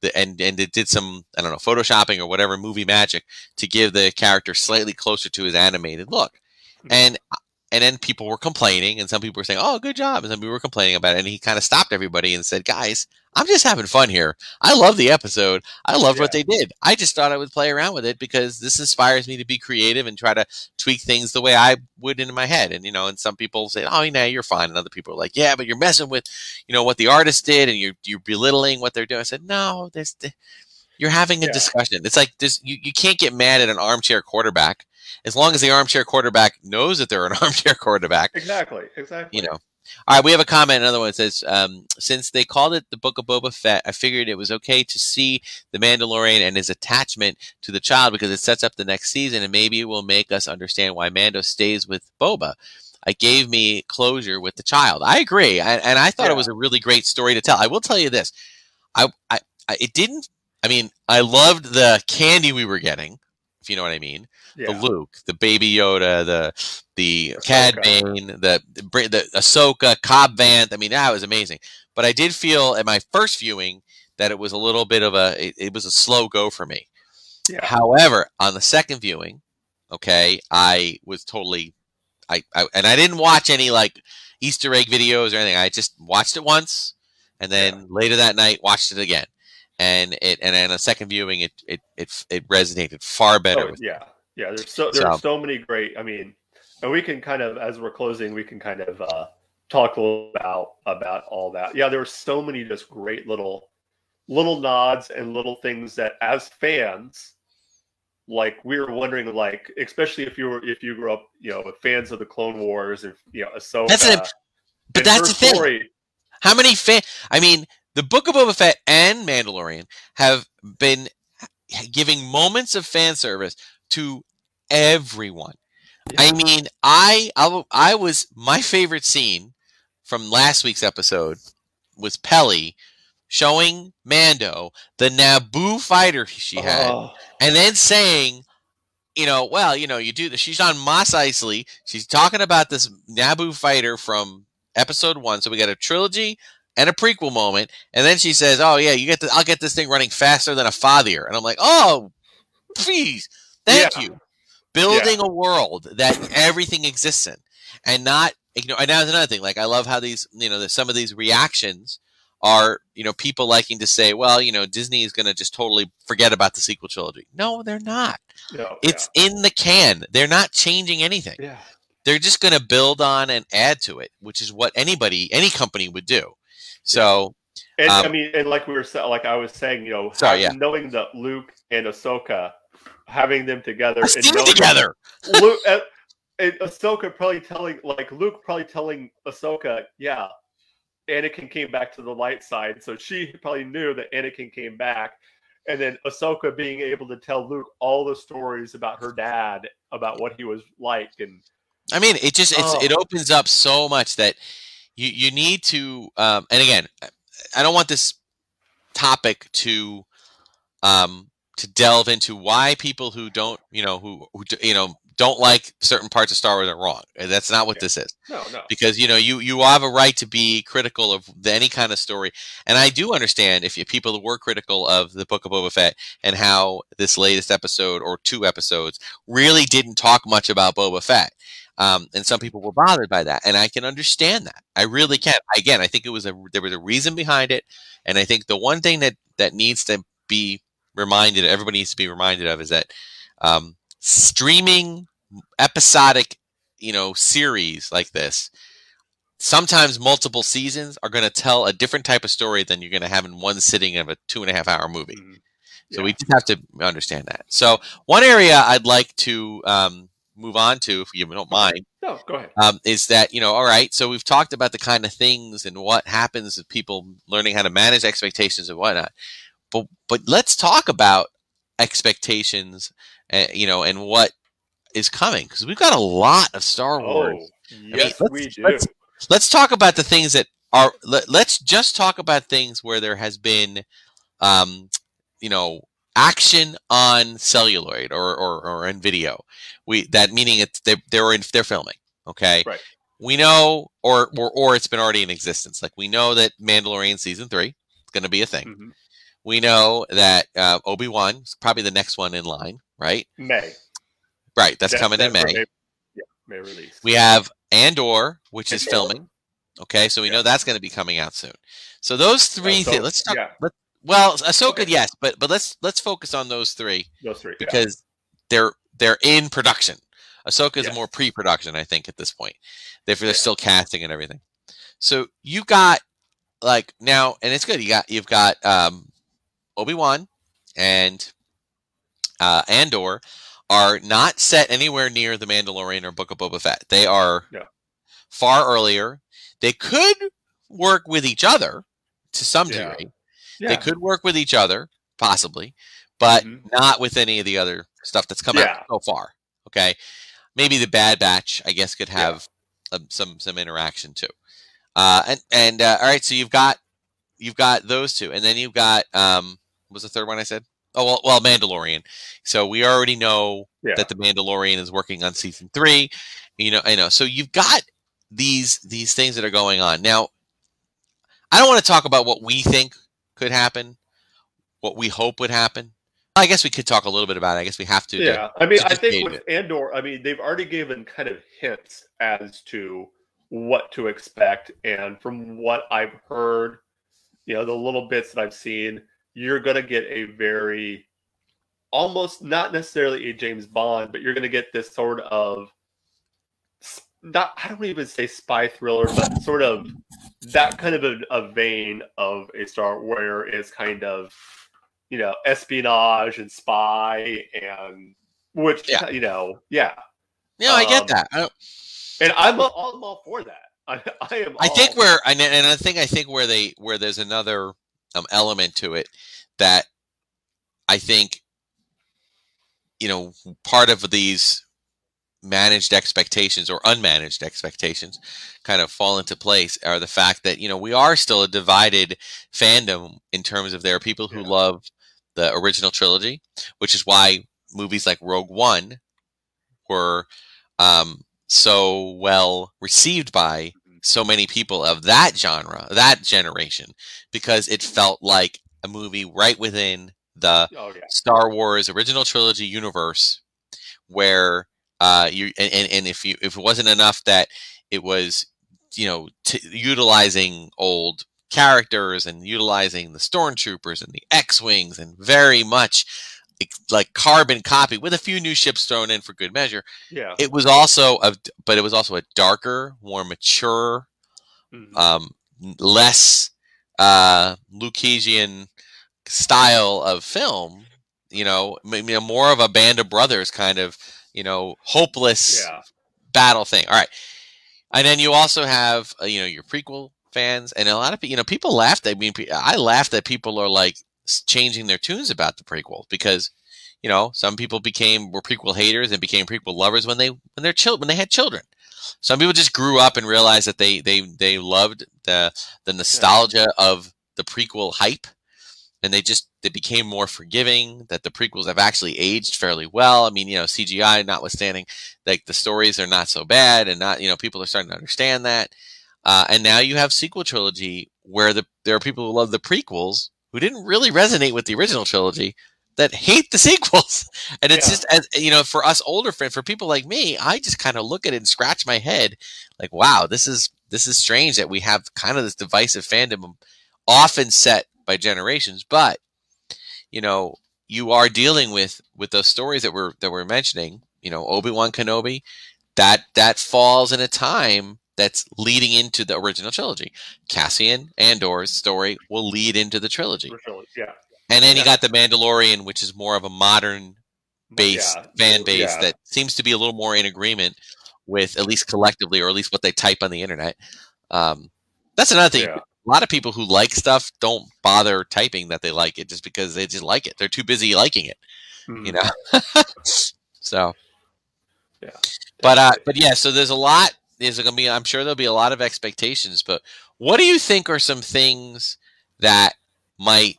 the, and and it did some I don't know photoshopping or whatever movie magic to give the character slightly closer to his animated look. Mm-hmm. And and then people were complaining, and some people were saying, "Oh, good job," and some people were complaining about it. And he kind of stopped everybody and said, "Guys, I'm just having fun here. I love the episode. I love Yeah. what they did. I just thought I would play around with it because this inspires me to be creative and try to tweak things the way I would in my head." And you know, and some people say, "Oh, nah, you're fine," and other people are like, "Yeah, but you're messing with, you know, what the artist did, and you're you're belittling what they're doing." I said, "No, there's." You're having a Yeah. discussion. It's like this. You, you can't get mad at an armchair quarterback as long as the armchair quarterback knows that they're an armchair quarterback, Exactly. Exactly. you know. All right, we have a comment. Another one says, um, since they called it the Book of Boba Fett, I figured it was okay to see the Mandalorian and his attachment to the child because it sets up the next season and maybe it will make us understand why Mando stays with Boba. It gave me closure with the child. I agree, I, and I thought Yeah. it was a really great story to tell. I will tell you this: I, I, I, it didn't. I mean, I loved the candy we were getting, if you know what I mean Yeah. the Luke, the Baby Yoda, the the Cad Bane, the the, Ahsoka, Cobb Vanth. I mean, that was amazing. But I did feel at my first viewing that it was a little bit of a it, it was a slow go for me. Yeah. However, on the second viewing, okay, I was totally I, I and I didn't watch any like Easter egg videos or anything. I just watched it once and then later that night watched it again. And it and a second viewing it it it, it resonated far better Oh, with yeah, yeah. There's so So- there's so many great. I mean, and we can kind of as we're closing, we can kind of uh, talk a little about about all that. Yeah, there were so many just great little little nods and little things that as fans, like we were wondering, like especially if you were if you grew up, you know, with fans of the Clone Wars and you know, so That's it. But that's the thing. story- How many fan? I mean, the Book of Boba Fett and Mandalorian have been giving moments of fan service to everyone. I mean, I I was my favorite scene from last week's episode was Peli showing Mando the Naboo fighter she had, Oh, and then saying, you know, well, you know, you do this. She's on Mos Eisley. She's talking about this Naboo fighter from episode one. So we got a trilogy and a prequel moment, and then she says, "Oh yeah, you get the, I'll get this thing running faster than a father." and I'm like, "Oh, please, thank Yeah. you." Building a world that everything exists in, and not you know. And that's another thing. Like I love how these you know the, some of these reactions are you know people liking to say, well, you know, Disney is going to just totally forget about the sequel trilogy. No, they're not. no, It's in the can. They're not changing anything. yeah. yeah. They're just going to build on and add to it, which is what anybody, any company would do. So, And I Um, mean, and like we were like I was saying, you know, Sorry, yeah. knowing that Luke and Ahsoka, having them together, and it knowing- together. Luke uh, and Ahsoka probably telling like Luke probably telling Ahsoka, yeah, Anakin came back to the light side, so she probably knew that Anakin came back, and then Ahsoka being able to tell Luke all the stories about her dad, about what he was like, and I mean, it just it's, it Oh. opens up so much that you you need to. Um, and again, I don't want this topic to um, to delve into why people who don't you know who, who you know don't like certain parts of Star Wars are wrong. That's not what Yeah. this is. no, no, because you know you you have a right to be critical of the, any kind of story, and I do understand if you, people were critical of the Book of Boba Fett and how this latest episode or two episodes really didn't talk much about Boba Fett. Um, and some people were bothered by that, and I can understand that. I really can. Again, I think it was a there was a reason behind it, and I think the one thing that that needs to be reminded, everybody needs to be reminded of, is that um, streaming episodic you know series like this sometimes multiple seasons are going to tell a different type of story than you're going to have in one sitting of a two and a half hour movie Mhm. so Yeah. we just have to understand that so one area i'd like to um, move on to if you don't mind no, go ahead. um, is that you know all right so we've talked about the kind of things and what happens with people learning how to manage expectations and whatnot but but let's talk about expectations uh, you know and what is coming because we've got a lot of star wars Oh, yes, let's- we do. let's- let's talk about the things that are let, let's just talk about things where there has been um you know action on celluloid or or, or in video we that meaning it's they, they're in they're filming okay Right. we know or, or or it's been already in existence like we know that mandalorian season three is going to be a thing Mhm. we know that uh, obi-wan is probably the next one in line right May. right that's That- coming in that's may Yeah, May release. we have Andor, which is filming. Okay, so we Yeah. know that's going to be coming out soon. So those three Uh, so- things. Let's talk. yeah. Let, well, Ahsoka, Okay. yes, but but let's let's focus on those three Those three. yeah. because they're they're in production. Ahsoka is Yes. more pre-production, I think, at this point. They're, they're Yeah. still casting and everything. So you got like now, and it's good. You got you've got um, Obi Wan and uh, Andor are not set anywhere near the Mandalorian or Book of Boba Fett. They are Yeah. far earlier. They could work with each other to some Yeah. degree. Yeah. They could work with each other, possibly, but Mhm. not with any of the other stuff that's come Yeah. out so far. Okay, maybe the Bad Batch, I guess, could Yeah. have um, some some interaction too. Uh, and and uh, all right, so you've got you've got those two, and then you've got um, what was the third one I said? Oh well, well, Mandalorian. So we already know Yeah. that the Mandalorian is working on season three. You know, I know. So you've got these these things that are going on now. I don't want to talk about what we think could happen, what we hope would happen. I guess we could talk a little bit about it. I guess we have to. to- Yeah, I mean, I think with Andor, I mean, they've already given kind of hints as to what to expect, and from what I've heard, you know, the little bits that I've seen, you're going to get a very, almost not necessarily a James Bond, but you're going to get this sort of, not I don't even say spy thriller, but sort of that kind of a, a vein of a Star where it's kind of you know, espionage and spy and which Yeah. you know, yeah. Yeah, I get Um, that. I, And I'm all, I'm all for that. I, I am. I think where and and I think I think where they where there's another um, element to it that I think you know part of these managed expectations or unmanaged expectations kind of fall into place are the fact that you know we are still a divided fandom in terms of there are people who Yeah. love the original trilogy which is why movies like rogue one were um, so well received by so many people of that genre that generation because it felt like a movie right within the Oh yeah. Star Wars original trilogy universe where uh you and, and, if you if it wasn't enough that it was you know t- utilizing old characters and utilizing the stormtroopers and the X-wings and very much like carbon copy with a few new ships thrown in for good measure Yeah. it was also a but it was also a darker more mature Mhm. um, less uh, Lucasian style of film. You know, m- you know, more of a band of brothers kind of, you know, hopeless yeah. battle thing. All right, and then you also have, uh, you know, your prequel fans, and a lot of you know people laughed. I mean, I laughed that people are like changing their tunes about the prequel because. You know, some people became were prequel haters and became prequel lovers when they when they're chil- when they had children. Some people just grew up and realized that they they they loved the the nostalgia of the prequel hype, and they just they became more forgiving. That the prequels have actually aged fairly well. I mean, you know, CGI notwithstanding, like the stories are not so bad, and not you know people are starting to understand that. Uh, and now you have sequel trilogy where the there are people who love the prequels who didn't really resonate with the original trilogy that hate the sequels. And it's Yeah. just as you know, for us older fans, for people like me, I just kind of look at it and scratch my head, like, wow, this is this is strange that we have kind of this divisive fandom, often set by generations. But you know, you are dealing with with those stories that we're that we're mentioning. You know, Obi Wan Kenobi, that that falls in a time that's leading into the original trilogy. Cassian Andor's story will lead into the trilogy. Yeah. And then you got the Mandalorian, which is more of a modern base Yeah. fan base Yeah. that seems to be a little more in agreement with at least collectively, or at least what they type on the internet. Um, that's another thing. A lot of people who like stuff don't bother typing that they like it just because they just like it. They're too busy liking it, Mhm. you know. so, Yeah. but uh, but yeah. So there's a lot. There's gonna be. I'm sure there'll be a lot of expectations. But what do you think are some things that might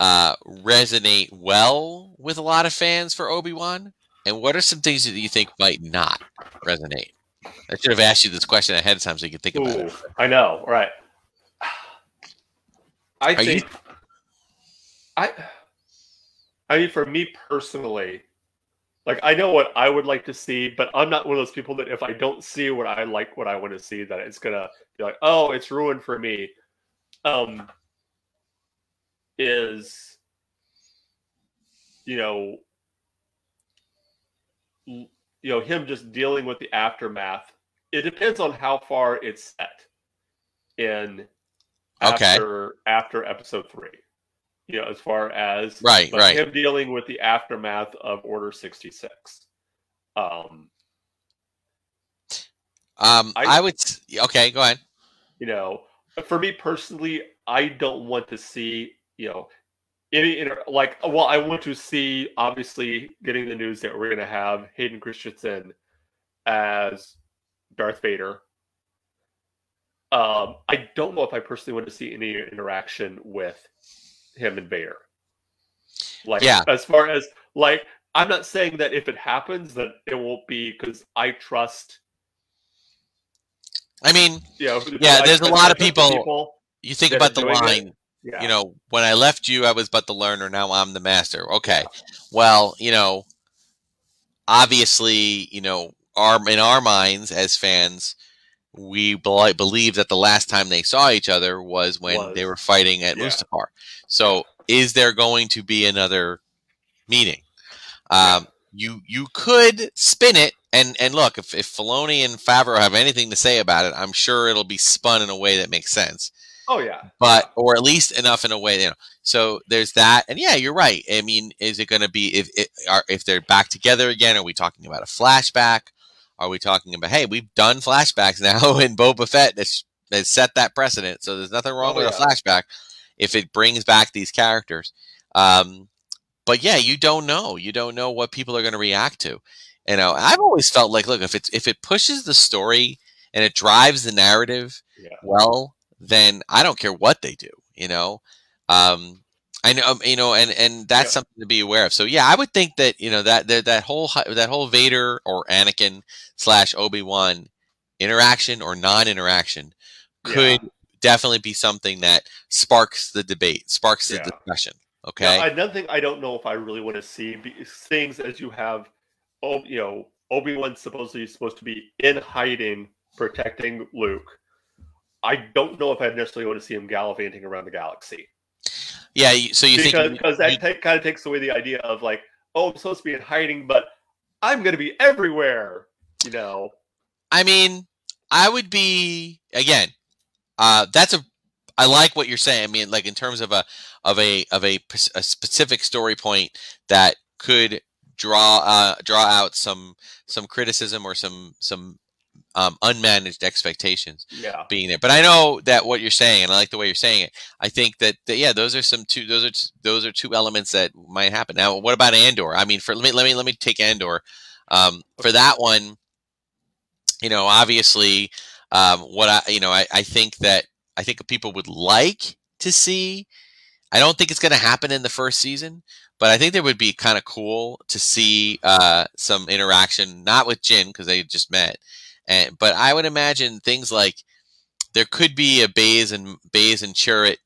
uh, resonate well with a lot of fans for Obi Wan, and what are some things that you think might not resonate? I should have asked you this question ahead of time so you could think about Ooh, it. I know, right? I Are you- think I. I mean, for me personally, like I know what I would like to see, but I'm not one of those people that if I don't see what I like, what I want to see, that it's gonna be like, oh, it's ruined for me. Um, is you know, you know him just dealing with the aftermath. It depends on how far it's set in Okay. after after episode three. You know, as far as Right, like, right. him dealing with the aftermath of Order sixty six. Um, Um, I- I, would. Okay, go ahead. you know, for me personally, I don't want to see, you know, any inter- like well, I want to see obviously getting the news that we're going to have Hayden Christensen as Darth Vader. Um, I don't know if I personally want to see any interaction with him and Vader. Like, Yeah. as far as like, I'm not saying that if it happens that it won't be because I trust. I mean, You know, Yeah, I- there's a I lot of the people- you think about the line it. Yeah. You know, when I left you, I was but the learner. Now I'm the master. Okay. Well, you know, obviously, you know, our in our minds as fans, we bel- believe that the last time they saw each other was when Was. they were fighting at Yeah. Mustafar. So, is there going to be another meeting? Um, you you could spin it and and look if if Filoni and Favreau have anything to say about it, I'm sure it'll be spun in a way that makes sense Oh yeah. but or at least enough in a way you know so there's that and yeah you're right i mean is it going to be if it are if they're back together again are we talking about a flashback are we talking about hey we've done flashbacks now in boba fett that's has set that precedent so there's nothing wrong Oh, with a flashback if it brings back these characters um but yeah you don't know you don't know what people are going to react to you know i've always felt like look if it's if it pushes the story and it drives the narrative Yeah. well, then I don't care what they do. You know, um, I know um, you know, and and that's Yeah. something to be aware of. So yeah, I would think that you know that that, that whole that whole Vader or Anakin slash Obi Wan interaction or non-interaction could definitely be something that sparks the debate, sparks the Yeah. discussion. Yeah, Okay. another thing I don't know if I really want to see things as you have, oh, you know, Obi Wan supposedly supposed to be in hiding, protecting Luke. I don't know if I necessarily want to see him gallivanting around the galaxy yeah. So you because think because that ta- kind of takes away the idea of like, oh, I'm supposed to be in hiding, but I'm going to be everywhere. You know, I mean, I would be again. Uh, that's a. I like what you're saying. I mean, like in terms of a of a of a specific story point that could draw uh, draw out some some criticism or some some um, unmanaged expectations yeah, being there. But I know that what you're saying, and I like the way you're saying it. I think that, that yeah, those are some two those are those are two elements that might happen. Now, what about Andor? I mean, for let me let me let me take Andor. Um, for that one, you know, obviously, um, what I you know, I, I think that I think people would like to see. I don't think it's going to happen in the first season, but I think there would be kind of cool to see uh, some interaction, not with Jyn because they just met, and but I would imagine things like there could be a Baze and Baze and Chirrut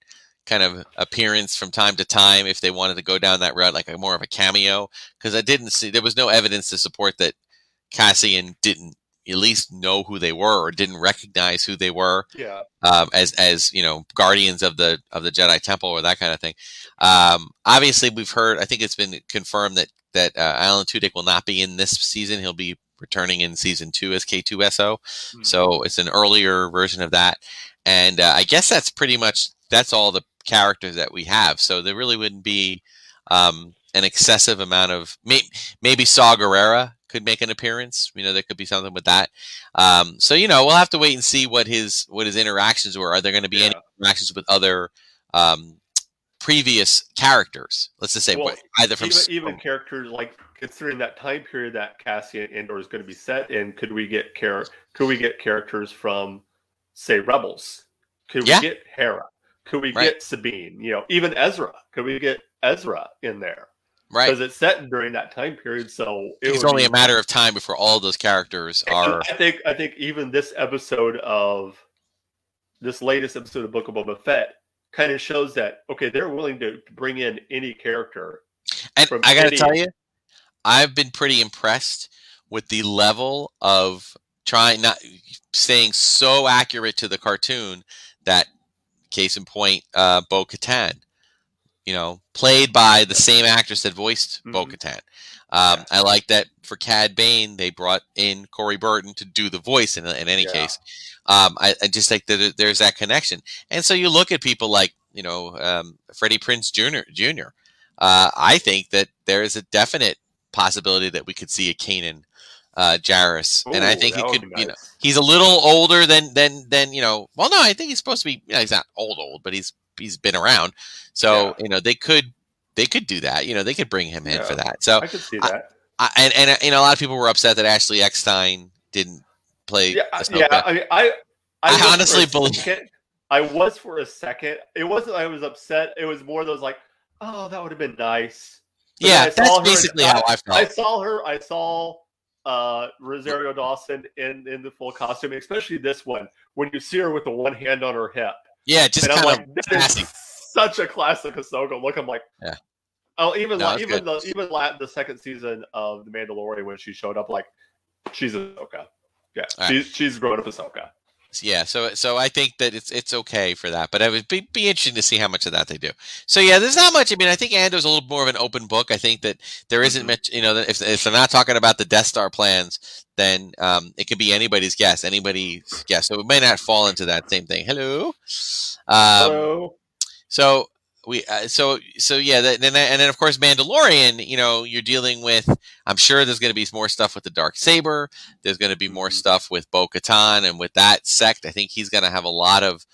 kind of appearance from time to time if they wanted to go down that route, like a more of a cameo. Because I didn't see there was no evidence to support that Cassian didn't at least know who they were or didn't recognize who they were yeah, um, as as you know guardians of the of the Jedi Temple or that kind of thing. Um, obviously, we've heard. I think it's been confirmed that that uh, Alan Tudyk will not be in this season. He'll be returning in season two as K2SO. Hmm. So it's an earlier version of that, and uh, I guess that's pretty much that's all the characters that we have. So there really wouldn't be um, an excessive amount of may, maybe Saw Gerrera could make an appearance. You know, there could be something with that. Um, so you know, we'll have to wait and see what his what his interactions were. Are there going to be any Yeah. interactions with other um, previous characters? Let's just say Well, either from even, even characters like considering that time period that Cassian Andor is going to be set in, could we get char- could we get characters from say Rebels? Could we get Hera? Could we Right. get Sabine? You know, even Ezra. Could we get Ezra in there? right. Because it's set during that time period, so it It's only be- a matter of time before all those characters are. I think I think even this episode of this latest episode of Book of Boba Fett kind of shows that okay, they're willing to bring in any character And I got to tell you, I've been pretty impressed with the level of trying not staying so accurate to the cartoon that case in point, uh, Bo Katan, you know, played by the same actress that voiced mm-hmm. Bo Katan. Um, yeah. I like that for Cad Bane, they brought in Corey Burton to do the voice in, in any yeah. case. Um, I, I, just think that there's that connection. And so you look at people like, you know, um, Freddie Prinze Jr. Jr. Uh, I think that there is a definite possibility that we could see a Kanan uh, Jarrus, Ooh, and I think he could. Nice. You know, he's a little older than than than you know. Well, no, I think he's supposed to be. You know, he's not old old, but he's he's been around. So yeah. you know, they could they could do that. You know, they could bring him in yeah, for that. So I could see that. I, I, and and you know, a lot of people were upset that Ashley Eckstein didn't play. Yeah, yeah. I mean, I I, honestly believe. Second, I was for a second. It wasn't. I was upset. It was more those like, oh, that would have been nice. But yeah, that's basically how I felt. I saw her. I saw uh, Rosario Dawson in in the full costume, especially this one when you see her with the one hand on her hip. Yeah, just kind of like, such a classic Ahsoka look. I'm like, yeah. Oh, even no, even the even the second season of The Mandalorian when she showed up, like she's Ahsoka. Yeah, All she's right. she's grown up Ahsoka yeah, so so I think that it's it's okay for that, but it would be, be interesting to see how much of that they do. So yeah, there's not much. I mean, I think Andor's a little more of an open book. I think that there isn't mm-hmm. much. You know, if if they're not talking about the Death Star plans, then um, it could be anybody's guess, anybody's guess. So it may not fall into that same thing. Hello, um, hello. So we uh, so so yeah then and then of course mandalorian you know you're dealing with i'm sure there's going to be more stuff with the dark saber there's going to be more mm-hmm. stuff with bo-katan and with that sect i think he's going to have a lot of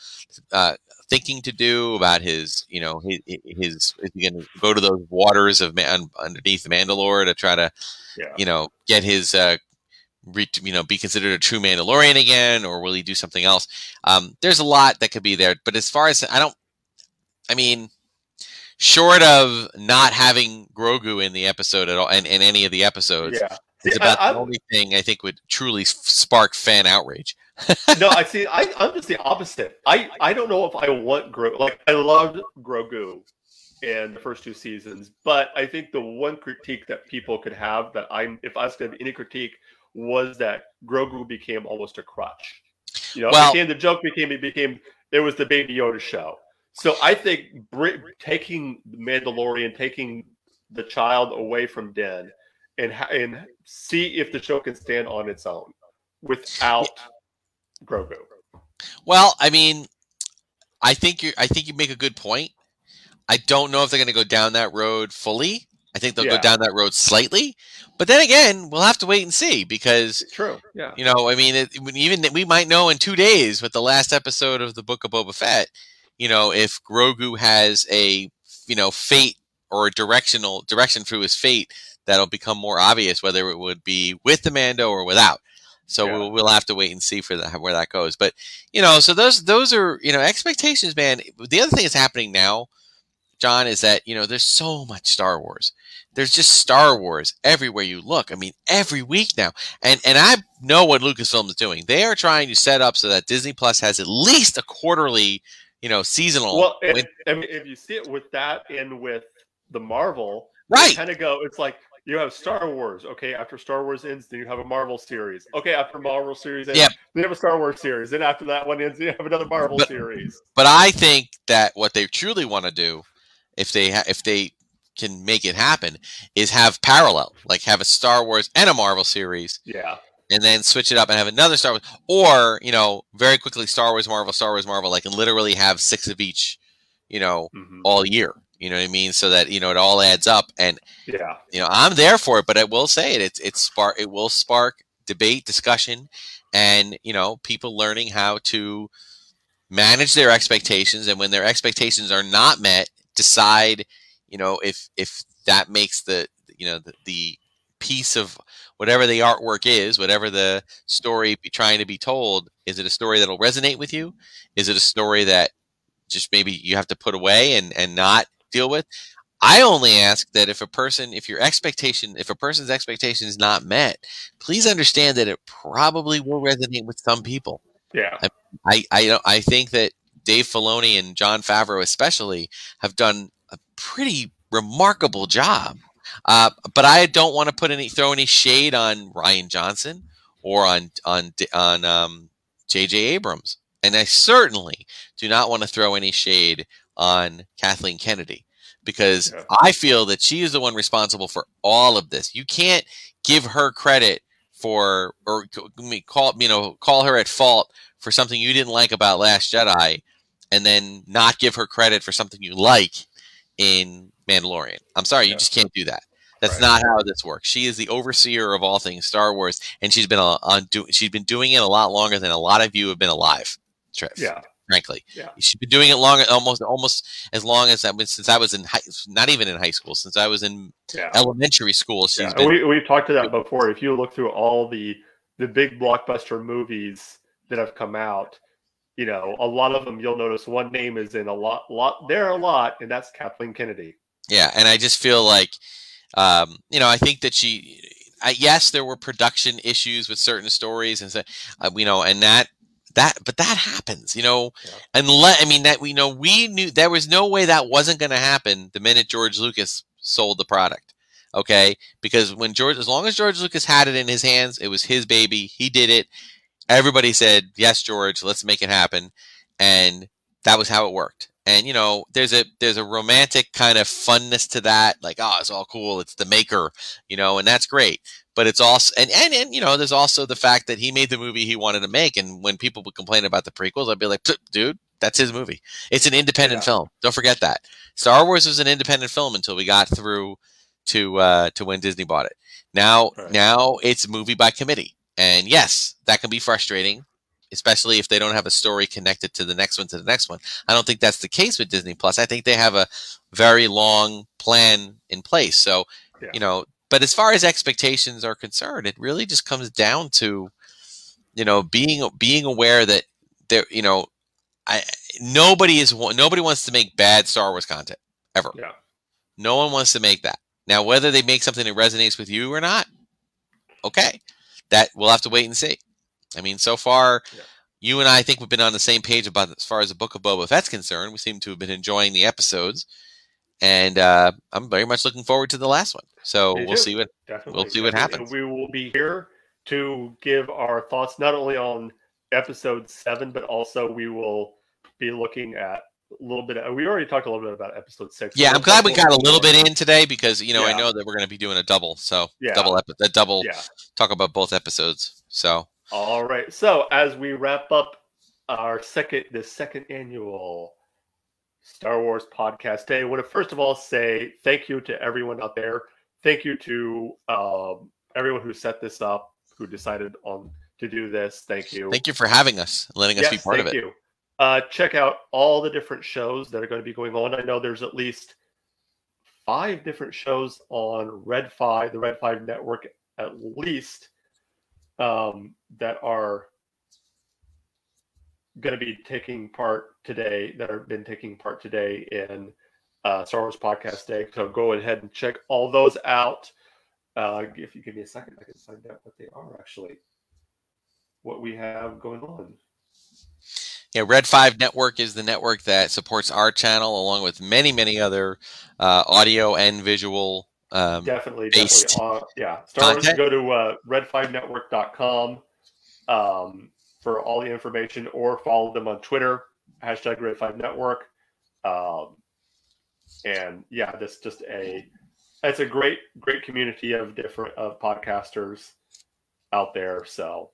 uh, thinking to do about his you know his, his is he going to go to those waters of man, underneath mandalore to try to yeah. you know get his uh, you know be considered a true mandalorian again or will he do something else um, there's a lot that could be there but as far as i don't I mean, short of not having Grogu in the episode at all, and in any of the episodes, yeah. it's about I, the only thing I think would truly spark fan outrage. no, I see. I, I'm just the opposite. I, I don't know if I want Grogu. Like I loved Grogu in the first two seasons, but I think the one critique that people could have that I'm, if I was to have any critique, was that Grogu became almost a crutch. You know, well, became the joke became it became it was the Baby Yoda show. So I think Brit- taking the Mandalorian, taking the child away from Din, and and see if the show can stand on its own without Grogu. Well, I mean, I think you I think you make a good point. I don't know if they're going to go down that road fully. I think they'll yeah. go down that road slightly, but then again, we'll have to wait and see because true. Yeah, you know, I mean, it, even we might know in two days with the last episode of the Book of Boba Fett you know, if Grogu has a, you know, fate or a directional direction through his fate, that'll become more obvious whether it would be with the Mando or without. So yeah. we'll, we'll have to wait and see for that, where that goes. But you know, so those those are you know expectations, man. The other thing that's happening now, John, is that you know there's so much Star Wars. There's just Star Wars everywhere you look. I mean, every week now, and and I know what Lucasfilm is doing. They are trying to set up so that Disney Plus has at least a quarterly you know, seasonal. Well, with, I mean, if you see it with that and with the Marvel, right? Kind of go. It's like you have Star Wars. Okay, after Star Wars ends, then you have a Marvel series. Okay, after Marvel series ends, yep. then you have a Star Wars series. Then after that one ends, you have another Marvel but, series. But I think that what they truly want to do, if they ha- if they can make it happen, is have parallel, like have a Star Wars and a Marvel series. Yeah and then switch it up and have another Star Wars, or you know, very quickly Star Wars, Marvel, Star Wars, Marvel, like and literally have six of each, you know, mm-hmm. all year. You know what I mean? So that you know it all adds up, and yeah, you know, I'm there for it. But I will say it, it's it's spark, it will spark debate, discussion, and you know, people learning how to manage their expectations, and when their expectations are not met, decide, you know, if if that makes the you know the, the piece of whatever the artwork is, whatever the story be trying to be told, is it a story that'll resonate with you? Is it a story that just maybe you have to put away and, and not deal with? I only ask that if a person, if your expectation, if a person's expectation is not met, please understand that it probably will resonate with some people. Yeah. I, I, I think that Dave Filoni and Jon Favreau especially have done a pretty remarkable job Uh, but I don't want to put any throw any shade on Rian Johnson or on on on um, J.J. Abrams, and I certainly do not want to throw any shade on Kathleen Kennedy because yeah. I feel that she is the one responsible for all of this. You can't give her credit for or call you know call her at fault for something you didn't like about Last Jedi, and then not give her credit for something you like in Mandalorian. I'm sorry, you yeah. just can't do that. That's right. not how this works. She is the overseer of all things Star Wars, and she's been on do, she's been doing it a lot longer than a lot of you have been alive. Yeah, frankly. Yeah. She's been doing it long, almost almost as long as that since I was in high, not even in high school, since I was in yeah. elementary school. She's yeah. been, we we've talked to that before. If you look through all the the big blockbuster movies that have come out, you know, a lot of them you'll notice one name is in a lot lot there a lot, and that's Kathleen Kennedy. Yeah, and I just feel like, um, you know, I think that she. I, yes, there were production issues with certain stories, and so, uh, you know, and that that but that happens you know yeah. unless i mean that we know we knew there was no way that wasn't going to happen the minute george lucas sold the product okay because when george as long as george lucas had it in his hands it was his baby he did it everybody said yes george let's make it happen and that was how it worked. And you know there's a there's a romantic kind of funness to that like oh it's all cool it's the maker you know and that's great. But it's also and, and and you know there's also the fact that he made the movie he wanted to make and when people would complain about the prequels i'd be like dude that's his movie. It's an independent yeah. film. Don't forget that. Star wars was an independent film until we got through to uh to when disney bought it. Now right. now it's movie by committee and yes that can be frustrating especially if they don't have a story connected to the next one to the next one i don't think that's the case with disney plus i think they have a very long plan in place so yeah. you know but as far as expectations are concerned, it really just comes down to, you know, being being aware that there, you know, I nobody is nobody wants to make bad Star Wars content ever. Yeah. No one wants to make that. Now, whether they make something that resonates with you or not, okay, that we'll have to wait and see. I mean, so far, yeah. you and I, I think we've been on the same page about as far as the Book of Boba Fett's concerned. We seem to have been enjoying the episodes and uh, I'm very much looking forward to the last one. So we'll see what Definitely. we'll see what happens. We will be here to give our thoughts not only on episode seven, but also we will be looking at a little bit. We already talked a little bit about episode six. Yeah, I'm glad we got a little bit in today because you know yeah. I know that we're going to be doing a double. So yeah. double epi- a double yeah. talk about both episodes. So all right. So as we wrap up our second the second annual Star Wars Podcast Day. I want to first of all say thank you to everyone out there. Thank you to um, everyone who set this up, who decided on to do this. Thank you. Thank you for having us, letting yes, us be part of it. You. Uh, check out all the different shows that are going to be going on. I know there's at least five different shows on Red Five, the Red Five network, at least um, that are going to be taking part today that have been taking part today in uh, Star Wars Podcast Day. So go ahead and check all those out. Uh, if you give me a second, I can find out what they are actually, what we have going on. Yeah, Red 5 Network is the network that supports our channel along with many, many other uh, audio and visual um, definitely, definitely. Uh, yeah, Star Wars, go to uh, red5network.com. Um, for all the information or follow them on Twitter, hashtag Red 5 Network. Um, and yeah, this just a it's a great, great community of different of podcasters out there. So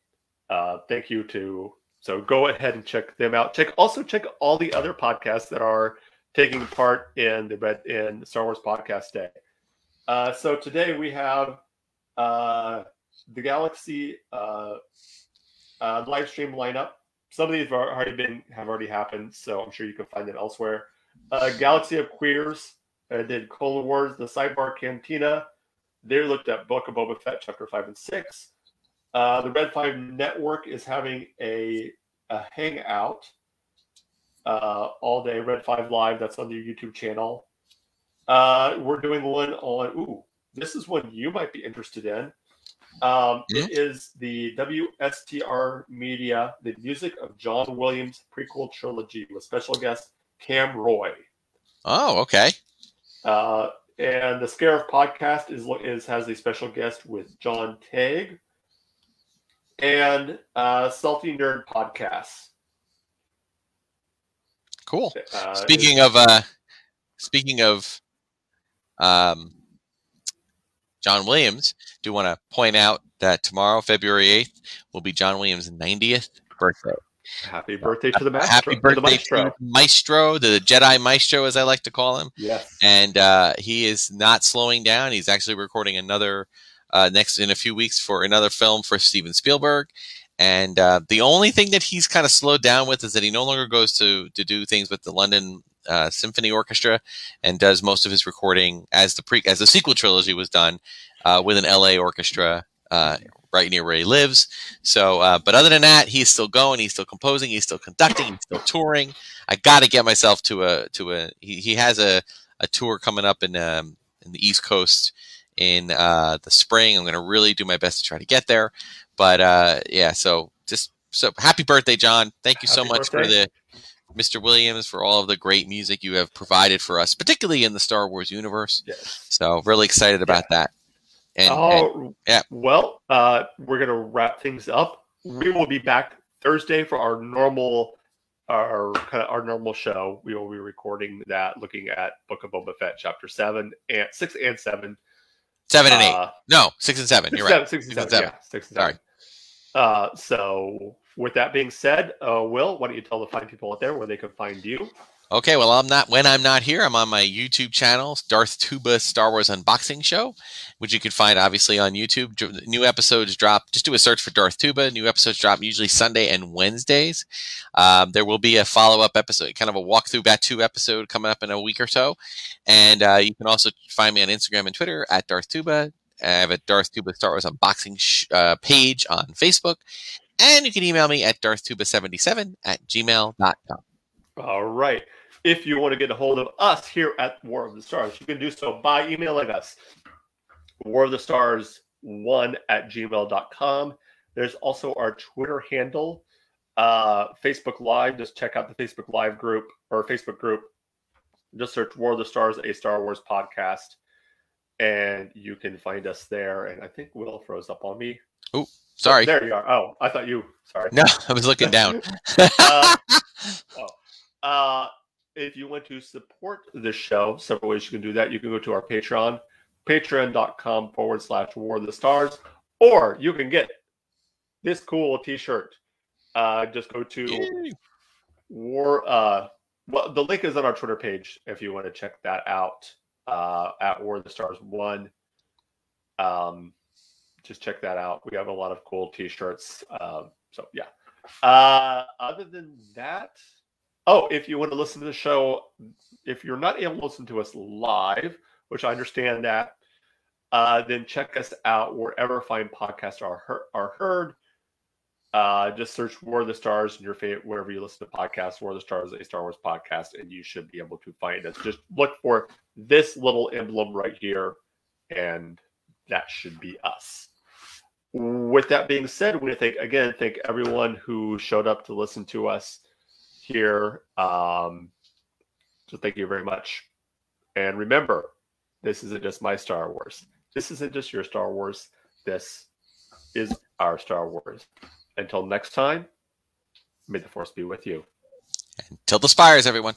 uh, thank you to so go ahead and check them out. Check also check all the other podcasts that are taking part in the Red in Star Wars Podcast Day. Uh, so today we have uh, the Galaxy uh, uh, live stream lineup. Some of these have already been have already happened, so I'm sure you can find it elsewhere. Uh, Galaxy of Queers uh, did Clone Wars, the Sidebar Cantina. They looked at Book of Boba Fett, Chapter Five and Six. Uh, the Red Five Network is having a, a hangout uh, all day. Red Five Live. That's on their YouTube channel. Uh, we're doing one on. Ooh, this is one you might be interested in. Um, it is the WSTR Media, the music of John Williams prequel trilogy with special guest Cam Roy. Oh, okay. Uh, and the Scarif podcast is is has a special guest with John Tagg, and uh, Salty Nerd podcast. Cool. Uh, Speaking of uh, speaking of um, John Williams, do want to point out that tomorrow, February eighth, will be John Williams' ninetieth birthday. happy birthday to the maestro. Happy to the birthday maestro. to Maestro, the Jedi Maestro, as I like to call him. Yes. and uh, he is not slowing down. He's actually recording another uh, next in a few weeks for another film for Steven Spielberg. And uh, the only thing that he's kind of slowed down with is that he no longer goes to to do things with the London uh, Symphony Orchestra and does most of his recording as the pre as the sequel trilogy was done uh, with an LA orchestra uh, right near where he lives. So, uh, but other than that, he's still going. He's still composing. He's still conducting. He's still touring. I got to get myself to a to a. He, he has a a tour coming up in um, in the East Coast in uh, the spring. I'm going to really do my best to try to get there. But uh, yeah, so just so happy birthday, John! Thank you so Happy much for the Mr. Williams for all of the great music you have provided for us, particularly in the Star Wars universe. Yes. So really excited about that. And, and oh, yeah. Well, uh, we're gonna wrap things up. We will be back Thursday for our normal, our kind of our normal show. We will be recording that, looking at Book of Boba Fett, Chapter Seven and Six and Seven. Seven and eight. Uh, No, six and seven. six, You're seven, right. six and Six seven. seven. Yeah, six and Sorry. seven. Uh, so with that being said, uh, Will, why don't you tell the fine people out there where they can find you? Okay, well, I'm not when I'm not here. I'm on my YouTube channel, Darth Tuba Star Wars Unboxing Show, which you can find obviously on YouTube. New episodes drop. Just do a search for Darth Tuba. New episodes drop usually Sunday and Wednesdays. Um, there will be a follow up episode, kind of a walkthrough Batuu episode coming up in a week or so. And uh, you can also find me on Instagram and Twitter at Darth Tuba. I have a Darth Tuba Star Wars Unboxing sh- uh, page on Facebook. And you can email me at darthtuba77 at gmail.com. All right. If you want to get a hold of us here at War of the Stars, you can do so by emailing us war of the stars one at gmail.com. There's also our Twitter handle, uh, Facebook Live. Just check out the Facebook Live group or Facebook group. Just search War of the Stars, a Star Wars podcast, and you can find us there. And I think Will froze up on me. Oh, sorry. There you are. Oh, I thought you. Sorry. No, I was looking down. uh, oh, uh, if you want to support the show, several ways you can do that. You can go to our Patreon, patreon.com forward slash war of the stars, or you can get this cool t shirt. Uh, just go to Yay. war. Uh, well, the link is on our Twitter page if you want to check that out uh, at War of the Stars One. Um, just check that out. We have a lot of cool T-shirts. Um, so yeah. Uh, other than that, oh, if you want to listen to the show, if you're not able to listen to us live, which I understand that, uh, then check us out wherever fine podcasts are. Are heard. Uh, just search War of the Stars in your favorite wherever you listen to podcasts. War of the Stars, a Star Wars podcast, and you should be able to find us. Just look for this little emblem right here, and that should be us. With that being said, we thank again thank everyone who showed up to listen to us here. Um, so thank you very much. And remember, this isn't just my Star Wars. This isn't just your Star Wars. This is our Star Wars. Until next time, may the force be with you. Until the spires, everyone.